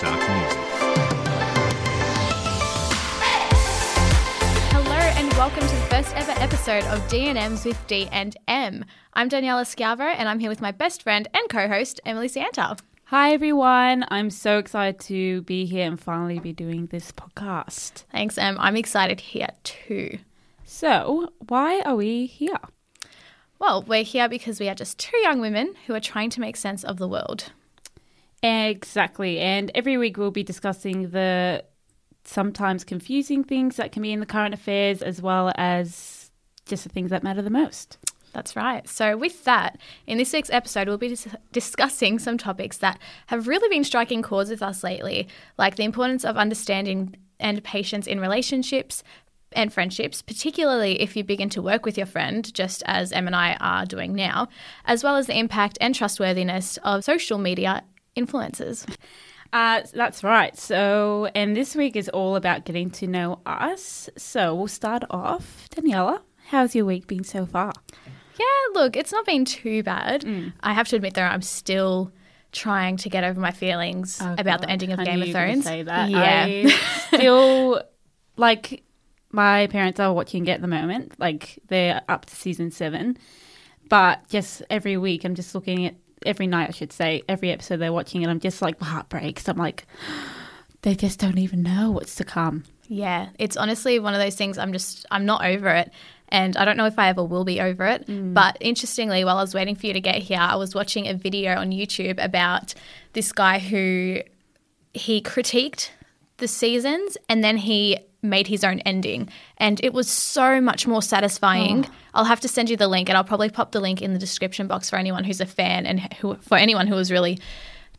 start music. Hello and welcome to the first ever episode of D&M's with D and M. I'm Daniela Scalvo and I'm here with my best friend and co-host Emily Santa. Hi everyone. I'm so excited to be here and finally be doing this podcast. Thanks, Em. I'm excited here too. So, why are we here? Well, we're here because we are just two young women who are trying to make sense of the world. Exactly. And every week we'll be discussing the sometimes confusing things that can be in the current affairs as well as just the things that matter the most. That's right. So, with that, in this week's episode, we'll be dis- discussing some topics that have really been striking chords with us lately, like the importance of understanding and patience in relationships and friendships, particularly if you begin to work with your friend, just as Em and I are doing now, as well as the impact and trustworthiness of social media influencers. Uh, that's right. So, and this week is all about getting to know us. So, we'll start off. Daniela, how's your week been so far? Yeah, look, it's not been too bad. I have to admit, though, I'm still trying to get over my feelings Oh, about the ending of I Game of you were gonna Thrones. Say that. Yeah. I still like my parents are watching it at the moment. Like they're up to season seven, but just every week I'm just looking at every night. I should say every episode they're watching, and I'm just like heartbreaks. I'm like, they just don't even know what's to come. Yeah, it's honestly one of those things I'm just I'm not over it. And I don't know if I ever will be over it. Mm. But interestingly, while I was waiting for you to get here, I was watching a video on YouTube about this guy who he critiqued the seasons and then he made his own ending. And it was so much more satisfying. Oh. I'll have to send you the link and I'll probably pop the link in the description box for anyone who's a fan and who, for anyone who was really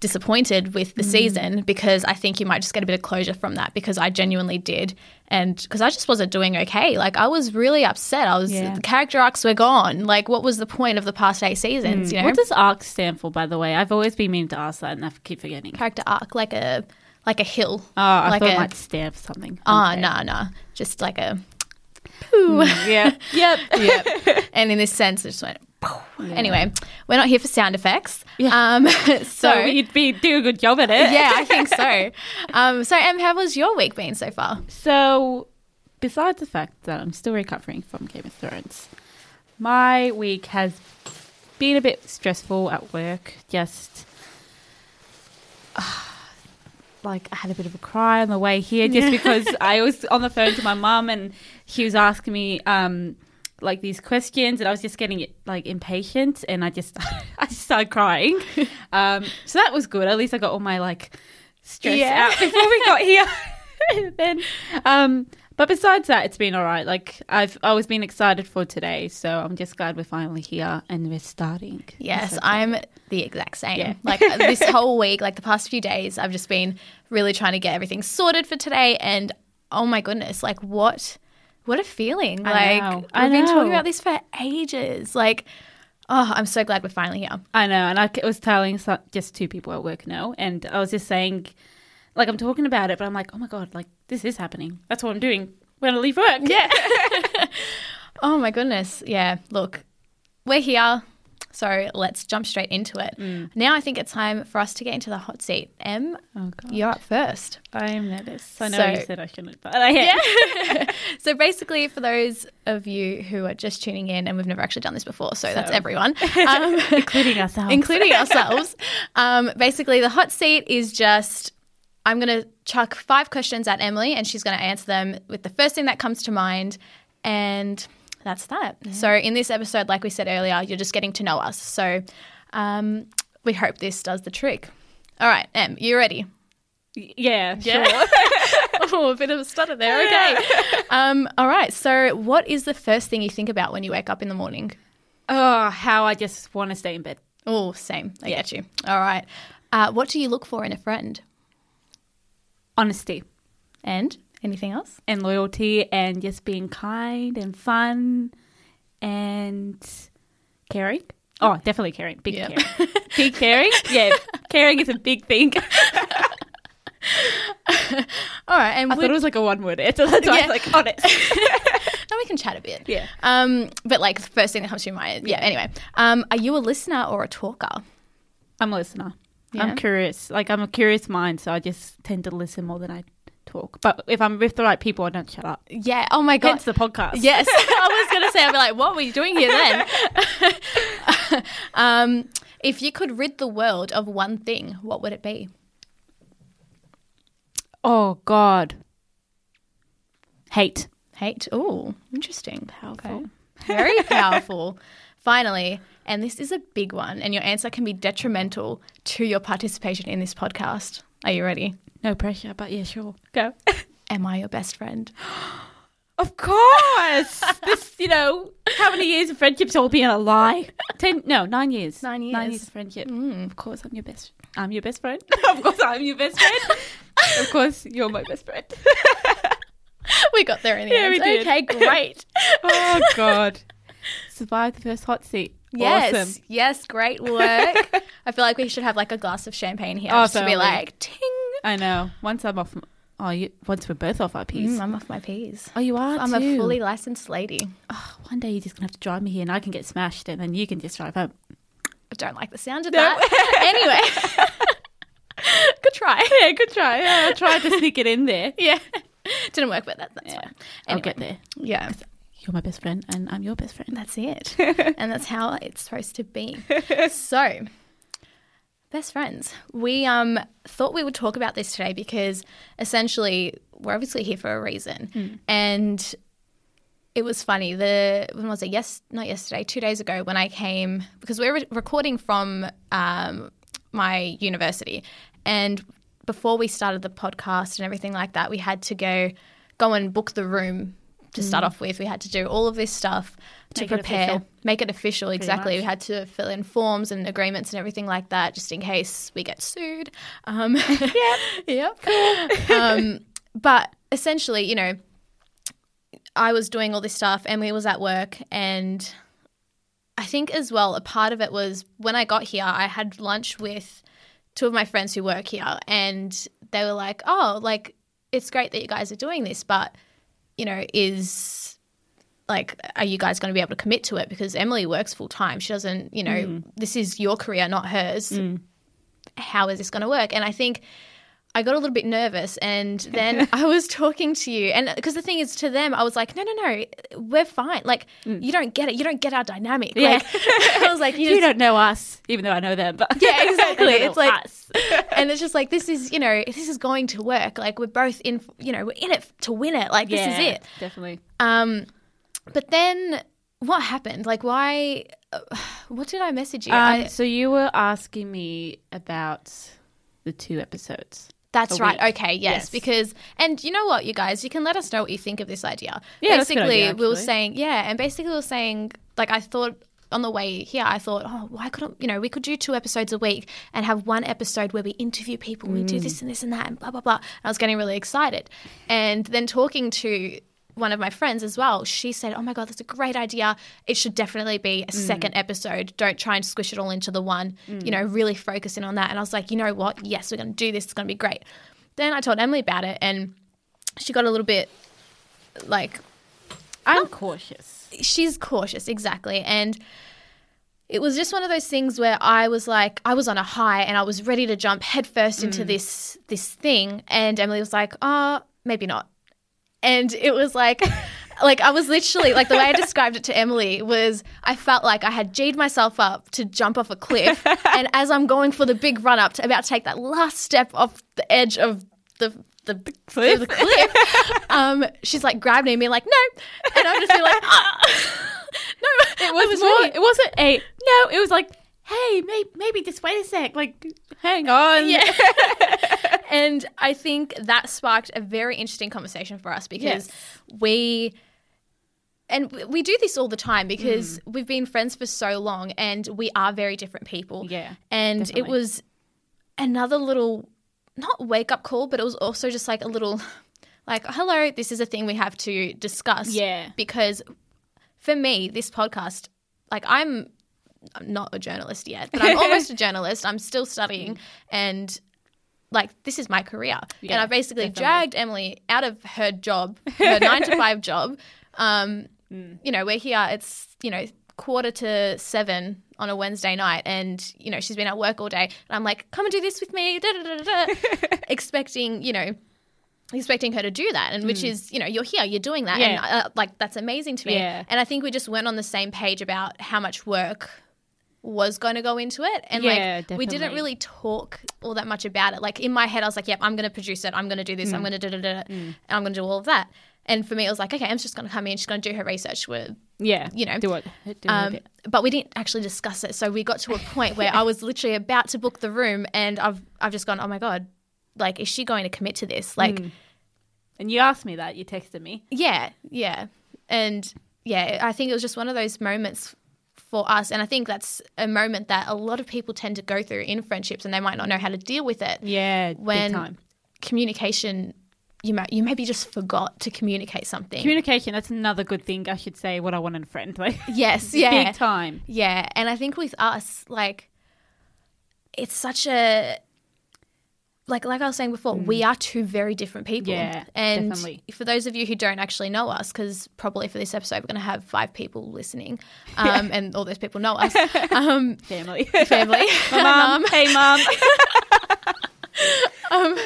disappointed with the mm. season because I think you might just get a bit of closure from that because I genuinely did and because I just wasn't doing okay like I was really upset I was Yeah. the character arcs were gone like what was the point of the past eight seasons mm. you know What does ARC stand for, by the way? I've always been meaning to ask that, and I keep forgetting. character arc like a like a hill Oh, I like thought a it might for something. ah Okay. nah nah just like a poo. Yeah. yep. yeah and in this sense it just went anyway we're not here for sound effects um so, So you'd be do a good job at it. yeah I think so um so Em how was your week been so far So, besides the fact that I'm still recovering from Game of Thrones, my week has been a bit stressful at work. Just like I had a bit of a cry on the way here, just because I was on the phone to my mum and she was asking me um, like these questions, and I was just getting like impatient, and I just I just started crying. Um, so that was good. At least I got all my like stress Yeah. out before we got here. then, um, but besides that, it's been all right. Like I've always been excited for today, so I'm just glad we're finally here and we're starting. Yes, So I'm the exact same. Yeah. Like uh, this whole week, like the past few days, I've just been really trying to get everything sorted for today. And oh my goodness, like what, what a feeling! I like know. we've I been talking about this for ages. Like, oh, I'm so glad we're finally here. I know, and I was telling just two people at work now, and I was just saying, like I'm talking about it, but I'm like, oh my god, like this is happening. That's what I'm doing when I leave work. Yeah. oh my goodness. Yeah. Look, we're here. So let's jump straight into it. Now I think it's time for us to get into the hot seat. Em, Oh you're up first. I am nervous. I know So- you said I shouldn't, but I am. so basically, for those of you who are just tuning in, and we've never actually done this before, so, that's everyone, um, including ourselves. including ourselves. Um, basically, the hot seat is just I'm going to chuck five questions at Emily, and she's going to answer them with the first thing that comes to mind, and that's that. So in this episode, like we said earlier, you're just getting to know us. So um, we hope this does the trick. All right, Em, you ready? yeah, Yeah. sure. oh, a bit of a stutter there. Okay. um, all right. So, what is the first thing you think about when you wake up in the morning? oh, how I just want to stay in bed. Oh, same. I get you. All right. Uh, what do you look for in a friend? Honesty And anything else? and loyalty, and just being kind and fun and caring. Oh, definitely caring. Big Yep. caring. Big caring. Yeah, caring is a big thing. All right. And I thought it was like a one word answer. That's why I was like, honest. no, we can chat a bit. Yeah. Um, but like the first thing that comes to your mind. Yeah. Anyway, um, are you a listener or a talker? I'm a listener. Yeah. I'm curious. Like I'm a curious mind, so I just tend to listen more than I talk. But if I'm with the right people, I don't shut up. Yeah. Oh my god. Hence the podcast. Yes, I was going to say, I'd be like, what were you doing here then? um, if you could rid the world of one thing, what would it be? Oh God. Hate. Hate. Oh, interesting. Powerful. Very powerful. Finally, and this is a big one, and your answer can be detrimental to your participation in this podcast. Are you ready? No pressure, but yeah, sure. Go. Am I your best friend? Of course. this, you know, how many years of friendship's are all been a lie? Ten, no, nine years. Nine years. Nine years. years of friendship. Mm. Of course, I'm your best. I'm your best friend. of course, I'm your best friend. of course, you're my best friend. We got there in the Yeah, end. we did. Okay, great. oh God. Survived the first hot seat. Yes, Awesome. yes, great work. I feel like we should have like a glass of champagne here Oh, just to be like, ting. I know. Once I'm off. Oh, you, once we're both off our peas. Mm, I'm off my peas. Oh, you are. I'm too. a fully licensed lady. Oh, one day you're just gonna have to drive me here, and I can get smashed, and then you can just drive home. I don't like the sound of No. that. anyway, good try. Yeah, good try. Yeah, I tried to sneak it in there. Yeah, didn't work, but that, that's Yeah. fine. I'll get there. Yeah, You're my best friend, and I'm your best friend. that's it, and that's how it's supposed to be. So, best friends. We um thought we would talk about this today because essentially we're obviously here for a reason, and it was funny. The when was it? Yes, not yesterday. Two days ago when I came because we are re- recording from um, my university, and before we started the podcast and everything like that, we had to go go and book the room to start off with. We had to do all of this stuff to Make prepare, official. make it official. exactly. much. We had to fill in forms and agreements and everything like that, just in case we get sued. Um, yeah, yep. um, but essentially, you know, I was doing all this stuff, Emily was at work, and I think as well, a part of it was when I got here, I had lunch with two of my friends who work here, and they were like, oh, like, it's great that you guys are doing this, but, you know, is like, are you guys going to be able to commit to it? Because Emily works full time. She doesn't, you know, mm. this is your career, not hers. Mm. How is this going to work? And I think I got a little bit nervous and then I was talking to you and because the thing is to them I was like no no no we're fine like you don't get it you don't get our dynamic Yeah. like I was like you, You don't know us, even though I know them. But yeah exactly it's like us. and it's just like this is you know this is going to work like we're both in you know we're in it to win it like this is it Definitely. um but then what happened like why uh, what did I message you Um, I, so you were asking me about the two episodes. That's right. week. Okay, yes, Yes. because and you know what, you guys, you can let us know what you think of this idea. Yeah, that's a good basically, idea, we were saying, yeah, and basically we were saying, like, I thought on the way here, I thought, oh, why couldn't you know we could do two episodes a week and have one episode where we interview people, we Mm. do this and this and that, and blah blah blah. I was getting really excited, and then talking to one of my friends as well, she said, "Oh my god, that's a great idea. It should definitely be Mm. a second episode. Don't try and squish it all into the one. You know, really focus in on that." And I was like, "You know what? Yes, we're going to do this. It's going to be great." Then I told Emily about it, and she got a little bit like I'm cautious. she's cautious exactly and it was just one of those things where I was like I was on a high and I was ready to jump headfirst into this this thing and Emily was like oh maybe not and it was like like I was literally like the way I described it to Emily was I felt like I had G'd myself up to jump off a cliff and as I'm going for the big run up to about to take that last step off the edge of the the, cliff? the cliff um she's like grabbing me like no and I'm just be like ah. no It was, was more. ready. It wasn't a no. It was like, hey, maybe, maybe just wait a sec. Like, hang on. Yeah. and I think that sparked a very interesting conversation for us because Yes. we and we do this all the time because Mm. we've been friends for so long and we are very different people. Yeah, And it was another little not wake up call, but it was also just like a little like, hello, this is a thing we have to discuss. Yeah. Because for me, this podcast, like I'm I'm not a journalist yet, but I'm almost a journalist. I'm still studying and like this is my career. and I basically definitely. dragged Emily out of her job, her nine to five job. Um, Mm. You know, we're here, it's, you know, quarter to seven on a Wednesday night and, you know, she's been at work all day. And I'm like, come and do this with me, da, da, da, expecting, you know, expecting her to do that and which is you know you're here you're doing that and Mm. Uh, like that's amazing to me Yeah. and i think we just weren't on the same page about how much work was going to go into it and Yeah, like we didn't really talk all that much about it like in my head i was like yep i'm going to produce it i'm going to do this Mm. i'm going to da da da and i'm going to do all of that and for me it was like okay i'm just going to come in she's going to do her research with Yeah. You know, do it. Do um, but we didn't actually discuss it. So we got to a point where I was literally about to book the room, and I've I've just gone, oh my god, like is she going to commit to this? Like, And you asked me that. You texted me. yeah, yeah, and yeah, I think it was just one of those moments for us, and I think that's a moment that a lot of people tend to go through in friendships, and they might not know how to deal with it. Yeah. when big time. communication, you may, you maybe just forgot to communicate something. Communication. That's another good thing. I should say what I want in a friend. Like yes, yeah, big time. Yeah, and I think with us, like, it's such a like like I was saying before, we are two very different people. Mm. Yeah, and definitely. for those of you who don't actually know us, because probably for this episode we're going to have five people listening, um, and all those people know us, um, Family. family, mom. Hey, mom. um,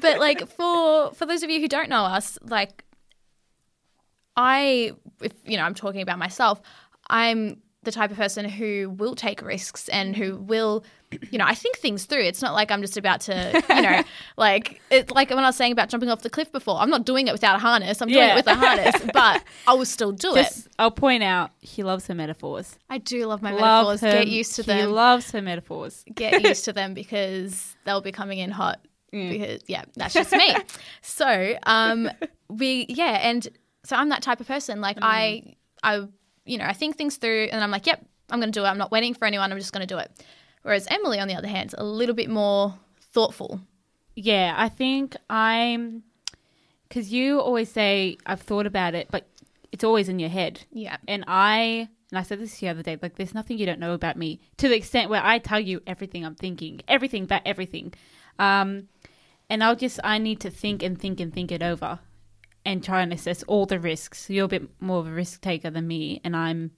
but like for for those of you who don't know us, like I, if you know, I'm talking about myself. I'm the type of person who will take risks and who will, you know, I think things through. It's not like I'm just about to, you know, like it's like when I was saying about jumping off the cliff before. I'm not doing it without a harness. I'm doing Yeah. it with a harness, but I will still do it. I'll point out he loves her metaphors. I do love my Love metaphors. her- Get used to them. loves her metaphors. get used to them because they'll be coming in hot. Because yeah, that's just me. so um, we yeah, and so I'm that type of person. Like I I you know I think things through, and I'm like, yep, I'm going to do it. I'm not waiting for anyone. I'm just going to do it. Whereas Emily, on the other hand, is a little bit more thoughtful. Yeah, I think I'm because you always say I've thought about it, but it's always in your head. Yeah. And I and I said this the other day, like there's nothing you don't know about me to the extent where I tell you everything I'm thinking, everything about everything. Um, and I'll just I need to think and think and think it over and try and assess all the risks. You're a bit more of a risk taker than me, and I'm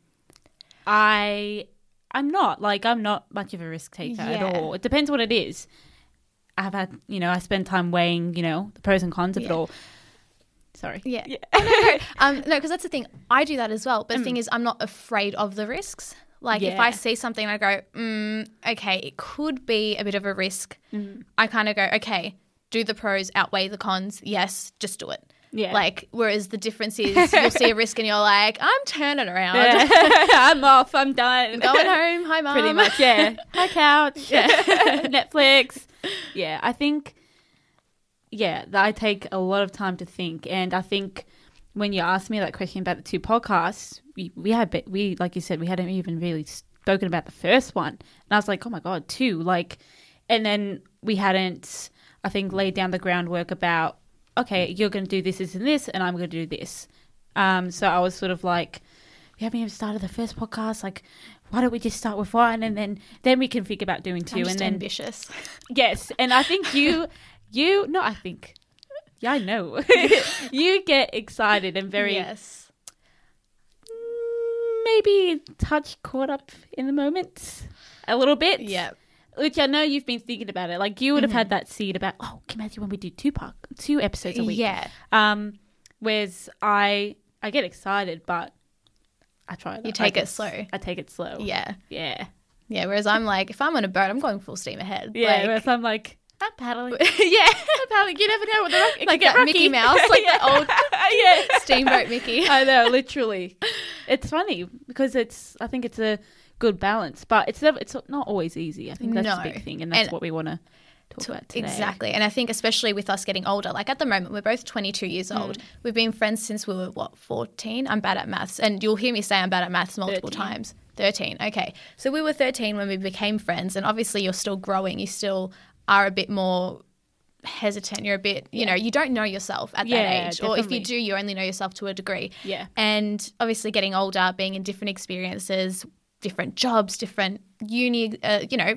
I I'm not like I'm not much of a risk taker at all. It depends what it is. I've had you know I spend time weighing you know the pros and cons of it all. Sorry. Yeah. Oh, no, no. Um, no, because that's the thing. I do that as well. But the thing is, I'm not afraid of the risks. Like if I see something, I go, mm, okay, it could be a bit of a risk. I kind of go, okay, do the pros outweigh the cons? Yes, just do it. Yeah. Like, whereas the difference is you'll see a risk and you're like, I'm turning around. I'm off. I'm done. I'm Going home. Hi, mom. Pretty much, yeah. My couch, Yeah. Netflix. Yeah, I think, yeah, that I take a lot of time to think, and I think when you asked me that question about the two podcasts, we we had we like you said we hadn't even really spoken about the first one, and I was like, oh my god, two, like, and then we hadn't, I think, laid down the groundwork about okay, you're going to do this, this, and this, and I'm going to do this. Um, so I was sort of like, we haven't even started the first podcast. Like, why don't we just start with one, and then then we can think about doing 2 I'm just and then ambitious. yes, and I think you, you, no, I think, yeah, I know, you get excited and very yes. maybe touch caught up in the moment a little bit. Yeah. Which I know you've been thinking about it. Like you would have had that seed about, oh, can you imagine when we do two part, two episodes a week? Yeah. Um, whereas I I get excited, but I try. You I take it slow. I take it slow. Yeah. yeah, Yeah. Whereas I'm like, if I'm on a boat, I'm going full steam ahead. yeah. Like, whereas I'm like, I'm paddling. yeah. I'm paddling. You never know what the rock, it Like that Mickey. Mouse, like yeah. the old yeah. steamboat Mickey. I know, literally. It's funny because it's. I think it's a good balance, but it's never. It's not always easy. I think that's No. the big thing, and that's And- what we want to talk about today. Exactly. And I think especially with us getting older, like at the moment we're both 22 years old. Mm. We've been friends since we were what, 14? I'm bad at maths. And you'll hear me say I'm bad at maths multiple 13. times. 13. Okay. So we were 13 when we became friends and obviously you're still growing. You still are a bit more hesitant. You're a bit, you know, you don't know yourself at Yeah, that age. Or if you do, you only know yourself to a degree. Yeah. And obviously getting older, being in different experiences, different jobs, different uni, uh, you know,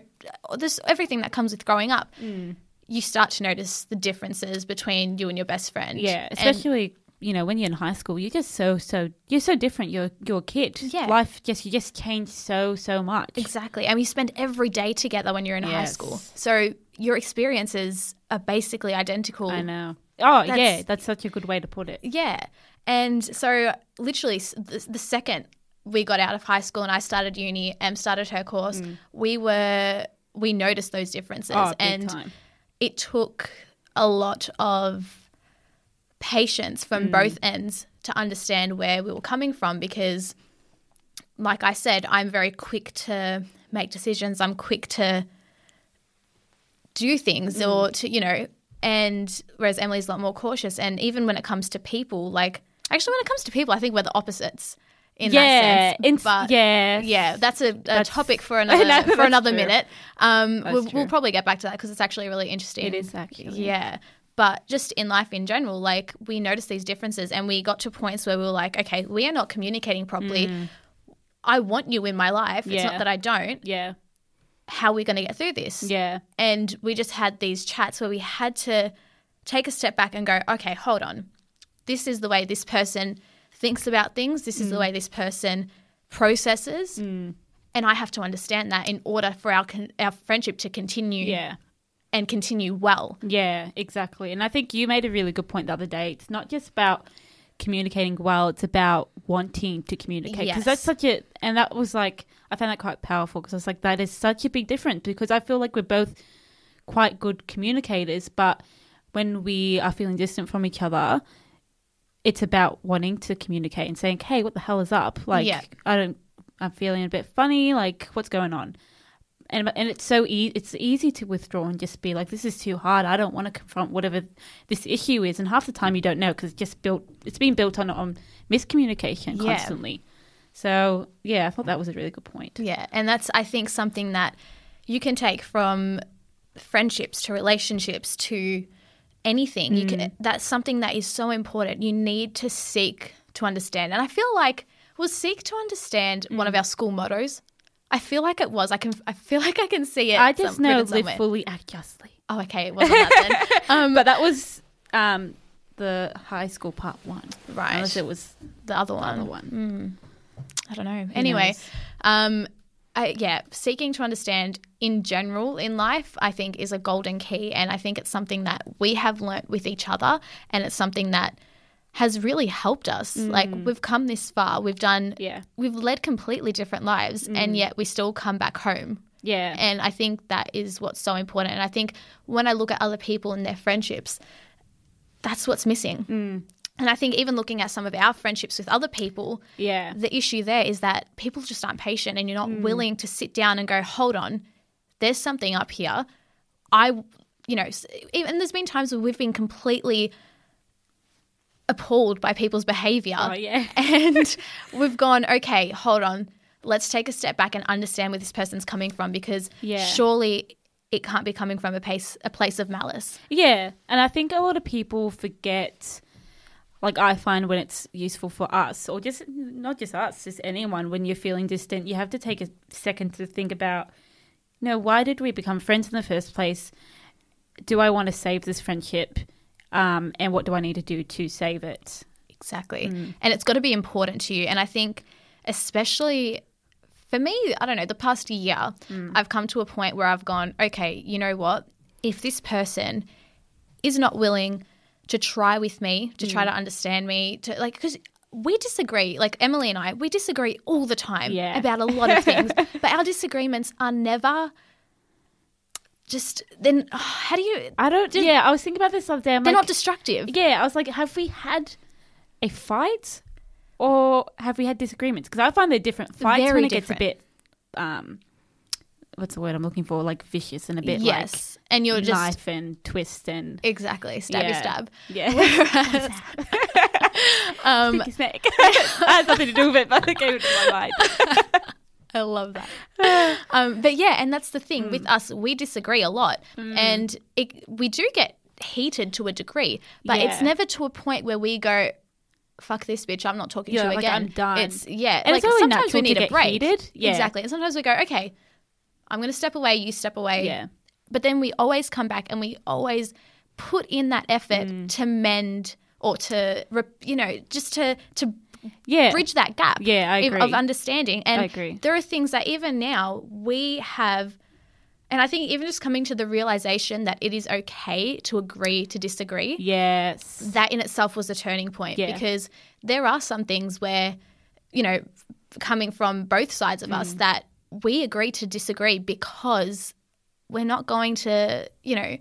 there's everything that comes with growing up. Mm. You start to notice the differences between you and your best friend. Yeah, And- especially you know, when you're in high school, you're just so so you're so different. You're you're a kid. Yeah. Life just you just change so so much. Exactly. And you spend every day together when you're in high school. So your experiences are basically identical. I know. Oh yeah, That's- that's such a good way to put it. Yeah. And so, literally, the, the second we got out of high school and I started uni, Em started her course, we were, we noticed those differences. Mm. Oh, and time. it took a lot of patience from Mm. both ends to understand where we were coming from because, like I said, I'm very quick to make decisions, I'm quick to do things Mm. or to, you know, and whereas Emily's a lot more cautious. And even when it comes to people, like, actually, when it comes to people, I think we're the opposites in yeah, that sense. But yeah, yeah, that's a, a That's- topic for another No, for another true. minute. Um, we'll, we'll probably get back to that because it's actually really interesting. It is actually. Yeah. But just in life in general, like we noticed these differences and we got to points where we were like, okay, we are not communicating properly. I want you in my life. It's Mm. Not that I don't. yeah, How are we going to get through this? yeah, And we just had these chats where we had to take a step back and go, okay, hold on. This is the way this person thinks about things. This is Mm. the way this person processes. And I have to understand that in order for our con- our friendship to continue yeah. and continue well. Yeah, exactly. And I think you made a really good point the other day. It's not just about communicating well, it's about wanting to communicate. Because Yes. that's such a, and that was like, I found that quite powerful because I was like, that is such a big difference because I feel like we're both quite good communicators, but when we are feeling distant from each other, it's about wanting to communicate and saying, hey, what the hell is up? Like, Yeah. I don't, I'm feeling a bit funny. Like, what's going on? and and it's so e- it's easy to withdraw and just be like this is too hard i don't want to confront whatever this issue is and half the time you don't know because it's just built it's been built on on miscommunication Yeah. constantly so yeah i thought that was a really good point Yeah, and that's I think something that you can take from friendships to relationships to anything. You can, that's something that is so important. You need to seek to understand, and I feel like was seek to understand one of our school mottos. I feel like it was. I can. I feel like I can see it. i just some- know live fully act justly Oh, okay. It wasn't that then. Um, but that was um the high school part one Right. unless it was the other the one. other one I don't know. Who Anyway, um, I, yeah, seeking to understand in general in life, I think, is a golden key, and I think it's something that we have learnt with each other, and it's something that has really helped us. Like mm. we've come this far, we've done, yeah we've led completely different lives, and mm. yet we still come back home. yeah And I think that is what's so important. And I think when I look at other people and their friendships, that's what's missing. Mm. And I think even looking at some of our friendships with other people, yeah the issue there is that people just aren't patient and you're not hmm. willing to sit down and go, hold on, there's something up here. I, you know, and there's been times where we've been completely appalled by people's behavior. oh yeah And we've gone, okay, hold on, let's take a step back and understand where this person's coming from because Yeah. surely it can't be coming from a place, a place of malice. Yeah, and I think a lot of people forget. Like I find when it's useful for us, or just not just us, just anyone, when you're feeling distant, you have to take a second to think about, you know, why did we become friends in the first place? Do I want to save this friendship? Um, and what do I need to do to save it? Exactly. Mm. And it's got to be important to you. And I think, especially for me, I don't know, the past year, Mm. I've come to a point where I've gone, okay, you know what? If this person is not willing to try with me, to Mm. try to understand me, to like, because we disagree, like Emily and I, we disagree all the time Yeah. about a lot of things, but our disagreements are never just, then how do you, I don't. yeah, I was thinking about this the other day. I'm they're like, not destructive. Yeah, I was like, have we had a fight or have we had disagreements? Because I find they're different fights Very when it gets a bit, um, what's the word I'm looking for? Like vicious and a bit yes. and you're like just, knife and twist and exactly, stabby Yeah. stab. yeah, Whereas, um, snake. I had nothing to do with it, but it came into my mind. I love that. um, but yeah, and that's the thing Hmm. with us, we disagree a lot, and it, we do get heated to a degree, but it's never to a point where we go, "Fuck this bitch, I'm not talking Yeah, to you like, again." I'm done. It's yeah, And like it's sometimes we need a break. heated. Yeah. Exactly, and sometimes we go, "Okay, I'm going to step away, you step away." Yeah. but then we always come back and we always put in that effort Hmm. to mend or to you know just to to Yeah. bridge that gap Yeah, I of- agree. of understanding. And I agree. there are things that even now we have, and I think even just coming to the realization that it is okay to agree to disagree, Yes. that in itself was a turning point Yeah. because there are some things where, you know, coming from both sides of Mm. us, that we agree to disagree because we're not going to, you know,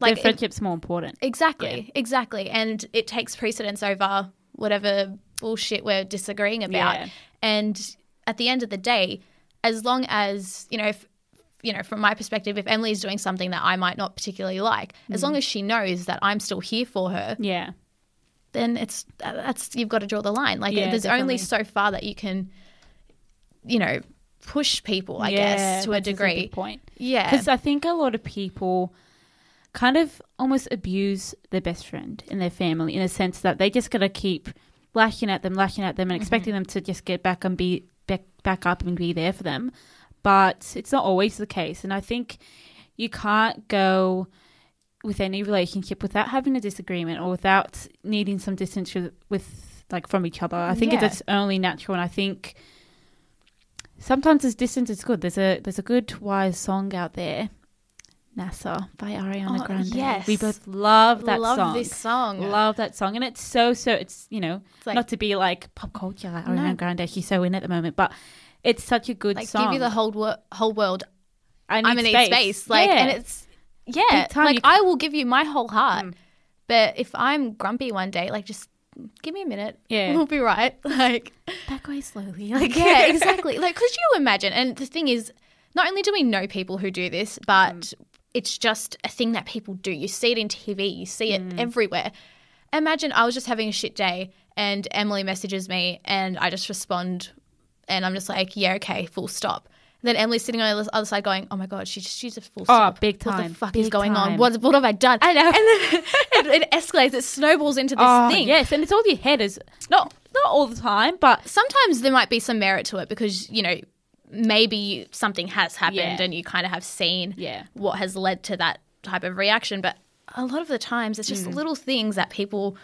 Like like friendship's more important. Exactly, exactly. And it takes precedence over whatever bullshit we're disagreeing about. Yeah. And at the end of the day, as long as, you know, if, you know, from my perspective, if Emily is doing something that I might not particularly like, as Mm. long as she knows that I'm still here for her, Yeah. then it's that's you've got to draw the line. Like Yeah, there's only so far that you can, you know, push people, I Yeah, guess, to a degree. big point. Yeah. Because I think a lot of people kind of almost abuse their best friend and their family in a sense that they just gotta keep lashing at them, lashing at them, and expecting Mm-hmm. them to just get back and be back, back up and be there for them. But it's not always the case, and I think you can't go with any relationship without having a disagreement or without needing some distance with, with like from each other. I think Yeah. it's only natural, and I think sometimes this distance is good. There's a there's a good wise song out there, NASA by Ariana Oh, Grande. yes. we both love that Love song. this song. Love that song, and it's so so. It's you know It's like- not to be like pop culture like Ariana No. Grande. She's so in at the moment, but it's such a good like song. give you the whole wor- whole world I I'm in space. space. Like, Yeah. and it's yeah, time. like You- I will give you my whole heart. Mm. But if I'm grumpy one day, like just give me a minute. Yeah. we'll be right. Like, back away slowly. Like yeah, exactly. Like, could you imagine? And the thing is, not only do we know people who do this, but Mm. it's just a thing that people do. You see it in TV, you see it Mm. everywhere. Imagine I was just having a shit day and Emily messages me and I just respond and I'm just like, yeah, okay, full stop. Then Emily's sitting on the other side going, oh my God, she's, she's a full stop. big time. What the fuck Big is going time. on? What, what have I done? I know. And then it, it escalates, it snowballs into this Oh, thing. yes, and it's all your head is not not all the time, but sometimes there might be some merit to it because you know maybe something has happened Yeah. and you kind of have seen Yeah. what has led to that type of reaction but a lot of the times it's Mm. just little things that people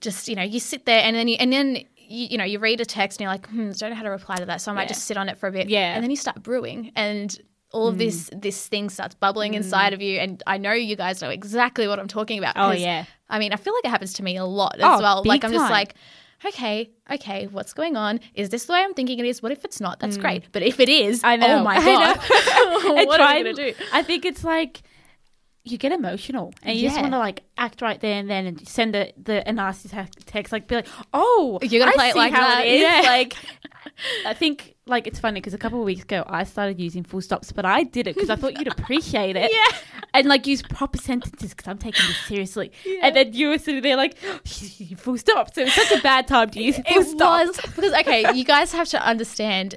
just you know you sit there and then you and then you, you know you read a text and you're like hmm don't know how to reply to that so I might Yeah. just sit on it for a bit Yeah. Mm. and then you start brewing and all of this this thing starts bubbling inside of you and I know you guys know exactly what I'm talking about Oh, yeah. I mean I feel like it happens to me a lot as Oh, well like I'm just like okay, okay, what's going on? Is this the way I'm thinking it is? What if it's not? That's great. But if it is, Mm. I know. oh my I god, what am I going to do? I think it's like you get emotional and you just want to like act right there and then and send the the a nasty te- text like be like oh You're gonna I play it like that." it Yeah. like I think like it's funny because a couple of weeks ago I started using full stops but I did it because I thought you'd appreciate it Yeah. and like use proper sentences because I'm taking this seriously and then you were sitting there like full stops so it's such a bad time to use full It stop was because okay, you guys have to understand.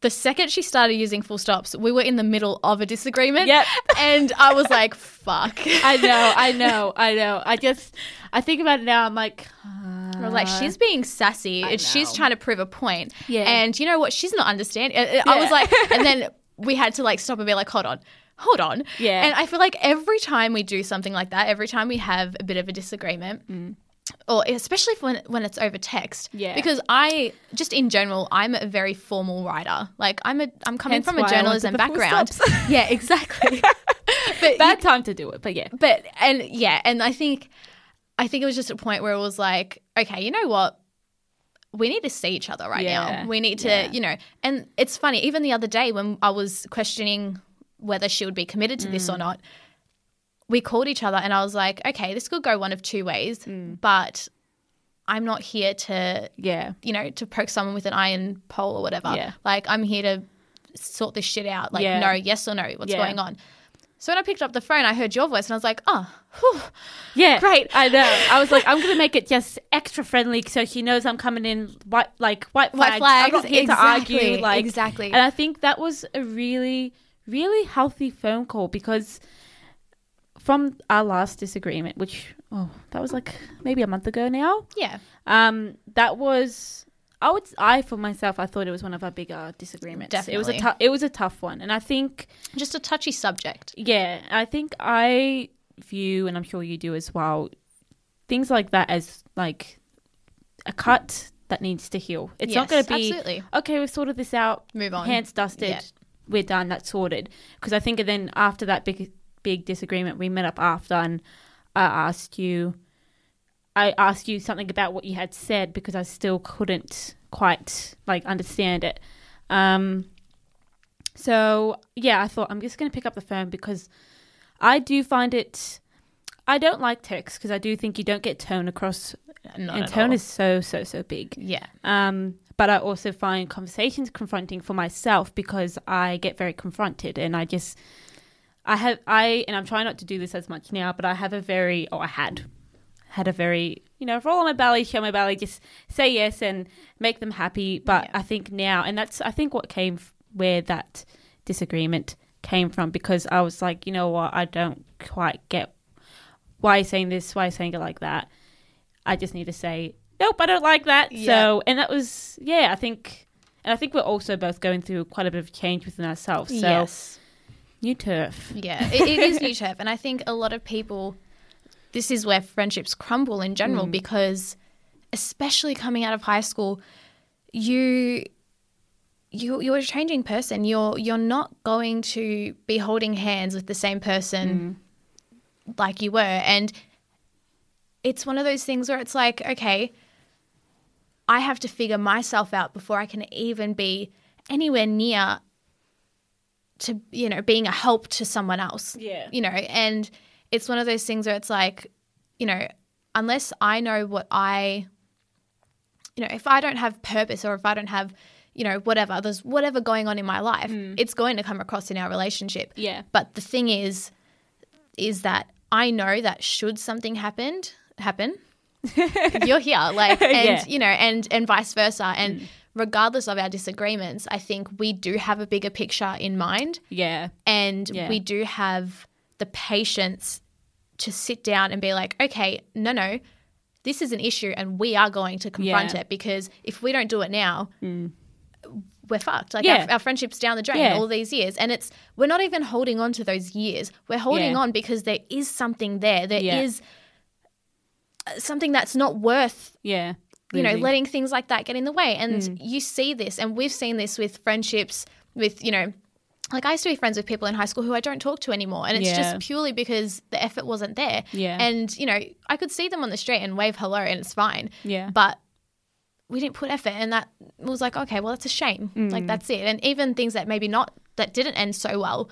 The second she started using full stops, we were in the middle of a disagreement. Yep. and I was like, "Fuck." I know I know I know I just I think about it now I'm like I was like, she's uh, being sassy. And She's trying to prove a point. Yeah. And you know what? She's not understanding. I uh, uh, I was like, and then we had to like stop and be like, hold on, hold on. Yeah. And I feel like every time we do something like that, every time we have a bit of a disagreement, mm. Or especially when when it's over text, Mm. Yeah. Because I just in general, I'm a very formal writer. Like I'm a I'm coming Hence from a journalism background. yeah, exactly. but you bad time to do it but yeah but and yeah, and I think I think it was just a point where it was like, okay, you know what? We need to see each other right Yeah. now. We need to, Yeah. you know, and it's funny, even the other day when I was questioning whether she would be committed to Mm. this or not, we called each other and I was like, okay, this could go one of two ways, Mm. but I'm not here to yeah you know, to poke someone with an iron pole or whatever. Yeah. Like I'm here to sort this shit out. Like Yeah. no, yes or no, what's Yeah. going on? So when I picked up the phone, I heard your voice and I was like, oh, whew. Yeah, Great. I know. I was like, I'm gonna make it just extra friendly so she knows I'm coming in white, like white flags. White flags, I'm not here exactly, to argue. Like exactly. And I think that was a really, really healthy phone call because from our last disagreement, which oh, that was like maybe a month ago now. yeah. Um, that was. I would, I for myself, I thought it was one of our bigger disagreements. Definitely. it was a tough, it was a tough one, and I think Just a touchy subject. yeah, I think I view, and I'm sure you do as well, things like that as like a cut that needs to heal. It's not going to be absolutely. okay. We've sorted this out. Move on. Hands dusted. Yeah. We're done. That's sorted. Because I think then after that big big disagreement, we met up after, and I asked you. I asked you something about what you had said because I still couldn't quite like understand it. Um, so yeah, I thought I'm just going to pick up the phone because I do find it. I don't like text because I do think you don't get tone across, Not and tone all. is so so so big. yeah. Um, but I also find conversations confronting for myself because I get very confronted and I just, I have, I, and I'm trying not to do this as much now, but I have a very, or I had, had a very, you know, roll on my belly, show my belly, just say yes and make them happy. But Yeah. I think now, and that's, I think what came, where that disagreement came from because I was like, you know what, I don't quite get why saying this, why saying it like that. I just need to say, nope, I don't like that. Yeah. So, and that was, yeah, I think, and I think we're also both going through quite a bit of change within ourselves. So, yes. New turf. Yeah, it, it is new turf, and I think a lot of people. This is where friendships crumble in general Mm. because, especially coming out of high school, you. You, you're a changing person. You're you're not going to be holding hands with the same person like you were, and it's one of those things where it's like, okay, I have to figure myself out before I can even be anywhere near to you know being a help to someone else Yeah. you know and it's one of those things where it's like you know unless i know what i you know if i don't have purpose or if i don't have you know whatever there's whatever going on in my life mm. it's going to come across in our relationship Yeah. but the thing is is that i know that should something happened happen you're here like and Yeah. you know and and vice versa and mm. Regardless of our disagreements i think we do have a bigger picture in mind Yeah. and Yeah. we do have the patience to sit down and be like okay no no this is an issue and we are going to confront Yeah. Mm. it because if we don't do it now we're fucked like Yeah. our, our friendship's down the drain Yeah. all these years and it's we're not even holding on to those years we're holding on because there is something there There is Yeah. something that's not worth Yeah. You know letting things like that get in the way and Mm. you see this and we've seen this with friendships with you know like i used to be friends with people in high school who i don't talk to anymore and it's Yeah. just purely because the effort wasn't there Yeah. and you know i could see them on the street and wave hello and it's fine Yeah. but we didn't put effort and that was like okay well that's a shame Mm. like that's it and even things that maybe not that didn't end so well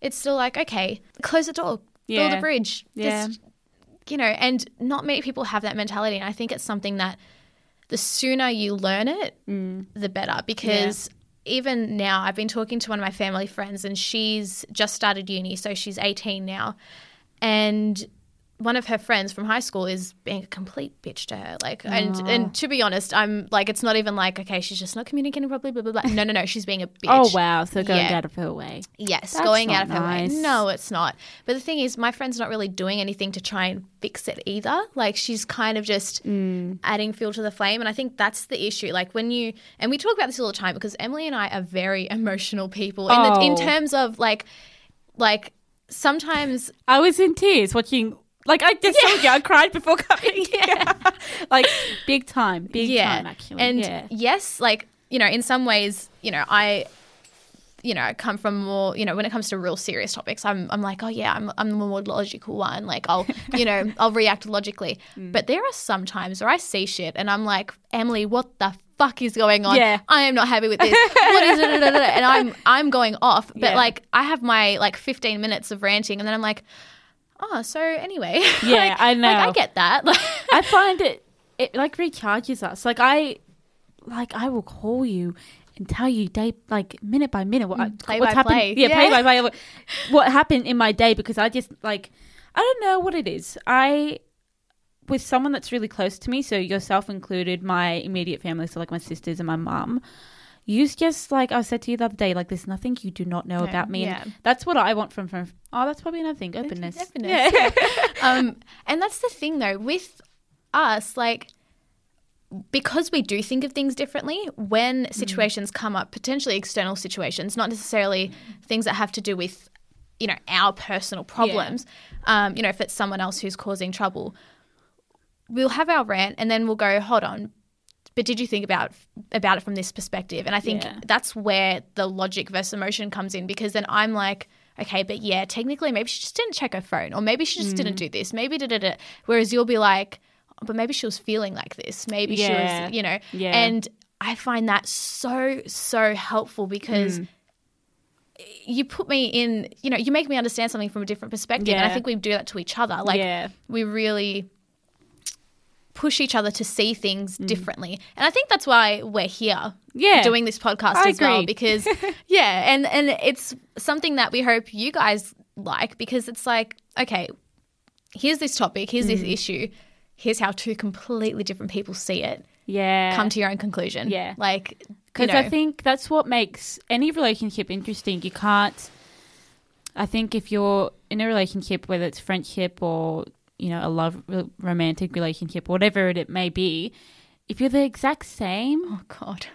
it's still like okay close the door build a bridge Yeah. just you know and not many people have that mentality and i think it's something that the sooner you learn it Mm. the better. Because even now i've been talking to one of my family friends and she's just started uni so she's 18 now. And one of her friends from high school is being a complete bitch to her like and and to be honest i'm like it's not even like okay she's just not communicating properly blah blah blah no no no she's being a bitch Oh wow! So going Yeah. out of her way. Yes, That's going out of her way. No, it's not. But the thing is, my friend's not really doing anything to try and fix it either. Like she's kind of just Mm. adding fuel to the flame, and I think that's the issue. Like when you and we talk about this all the time because Emily and I are very emotional people in the, in Oh. terms of like like sometimes I was in tears watching. Like I just told you, I cried before coming. Yeah. like big time, big yeah, time actually. and yeah. yes, like you know, in some ways, you know, I. You know, come from more. You know, when it comes to real serious topics, I'm. I'm like, oh yeah, I'm. I'm the more logical one. Like, I'll. You know, I'll react logically. Mm. But there are some times where I see shit and I'm like, Emily, what the fuck is going on? Yeah. I am not happy with this. what is it? And I'm. I'm going off. But Yeah. like, I have my like 15 minutes of ranting, and then I'm like, oh, so anyway. Yeah, Like- I know. Like, I get that. I find it it like recharges us. Like I like I will call you and tell you day like minute by minute what I, Mm, play what's by happened. play. Yeah, play by play. What, what happened in my day because I just like I don't know what it is. I with someone that's really close to me, so yourself included, my immediate family, so like my sisters and my mum. You just like I said to you the other day, like there's nothing you do not know No, about me, yeah. and that's what I want from from. Oh, that's probably another thing, openness. Openness, Yeah. um, and that's the thing though with us, like because we do think of things differently when Mm. situations come up, potentially external situations, not necessarily things that have to do with you know our personal problems. Um, you know, if it's someone else who's causing trouble, we'll have our rant and then we'll go, hold on. But did you think about about it from this perspective? And I think Yeah. that's where the logic versus emotion comes in because then I'm like, okay, but yeah, technically maybe she just didn't check her phone or maybe she just didn't Mm. do this. Maybe da da da. Whereas you'll be like, "Oh, but maybe she was feeling like this. Maybe she was, you know. Yeah. And I find that so so helpful because Mm. you put me in, you know, you make me understand something from a different perspective. And I think we do that to each other. Like Yeah. we really push each other to see things Mm. differently. And I think that's why we're here Yeah. doing this podcast I as well because yeah, and and it's something that we hope you guys like because it's like, okay, here's this topic, here's Mm. this issue. Here's how two completely different people see it. Yeah. Come to your own conclusion. Yeah. Like Because you know, I think that's what makes any relationship interesting. You can't. I think if you're in a relationship, whether it's friendship or you know a love romantic relationship, whatever it may be, if you're the exact same, Oh god.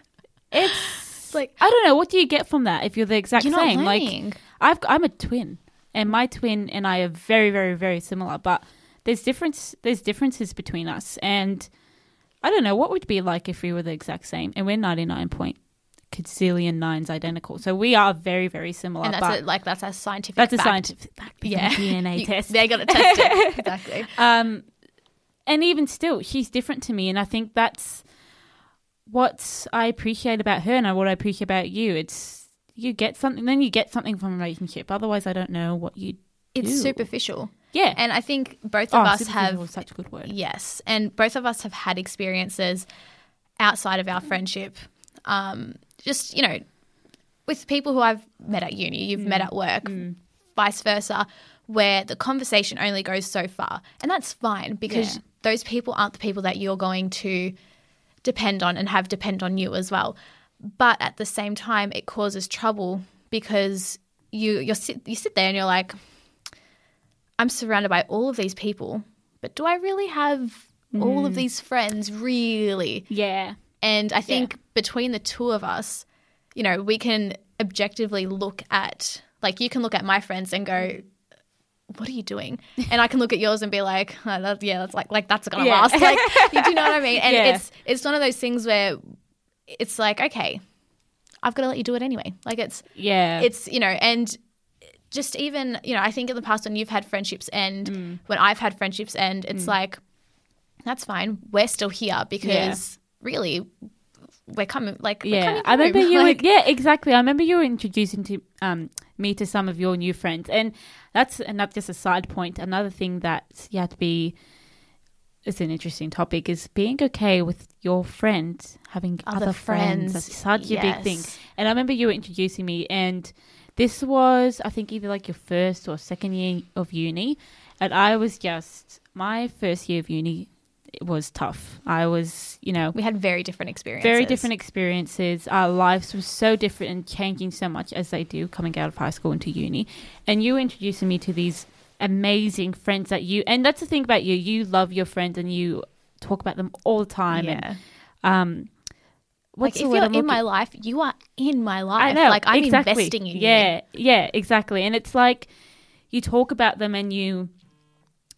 it's like- I don't know what do you get from that if you're the exact You're same. Like I've I'm a twin, and my twin and I are very very very similar, but there's difference there's differences between us, and I don't know what would be like if we were the exact same, and we're ninety nine point gazillion nines identical, so we are very very similar. And that's a, like that's a scientific that's a scientific fact. Yeah. DNA You- test. They got to test it. exactly. Um, and even still, she's different to me, and I think that's what I appreciate about her, and what I appreciate about you. It's you get something, then you get something from a relationship. Otherwise, I don't know what you. It's do. superficial. Yeah, And I think both oh, of us have such a good word. Yes, and both of us have had experiences outside of our friendship. Um, just you know, with people who I've met at uni, you've met mm. at work, mm. vice versa, where the conversation only goes so far, and that's fine because Yeah. those people aren't the people that you're going to depend on and have depend on you as well. But at the same time, it causes trouble because you you sit you sit there and you're like, I'm surrounded by all of these people, but do I really have all of mm. these friends? Really? Yeah, And I think between the two of us, you know, we can objectively look at, like, you can look at my friends and go, what are you doing? And I can look at yours and be like, oh, that, yeah, that's like, like that's gonna Yeah. last. Like, you do know what I mean? And Yeah. it's it's one of those things where it's like, okay, I've got to let you do it anyway. Like, it's yeah, it's you know and just even you know i think in the past when you've had friendships end Mm. when i've had friendships end it's like that's fine we're still here because really we're coming like we're yeah. coming I remember home. you. like, were, yeah, exactly. I remember you were introducing to um me to some of your new friends, and that's and that's just a side point. Another thing that you have to be. It's an interesting topic. Is being okay with your friend having Other other, friends. friends, That's such a big thing. And I remember you were introducing me, and this was, I think, either like your first or second year of uni. And I was just, my first year of uni was tough. I was, you know, we had very different experiences very different experiences. Our lives were so different and changing so much as they do coming out of high school into uni. And you were introducing me to these amazing friends that you, and that's the thing about you, you love your friends and you talk about them all the time. yeah And, um, what's like if you're I'm in my life you are in my life I know. like i'm exactly. investing in you Yeah, yeah, exactly. And it's like you talk about them and you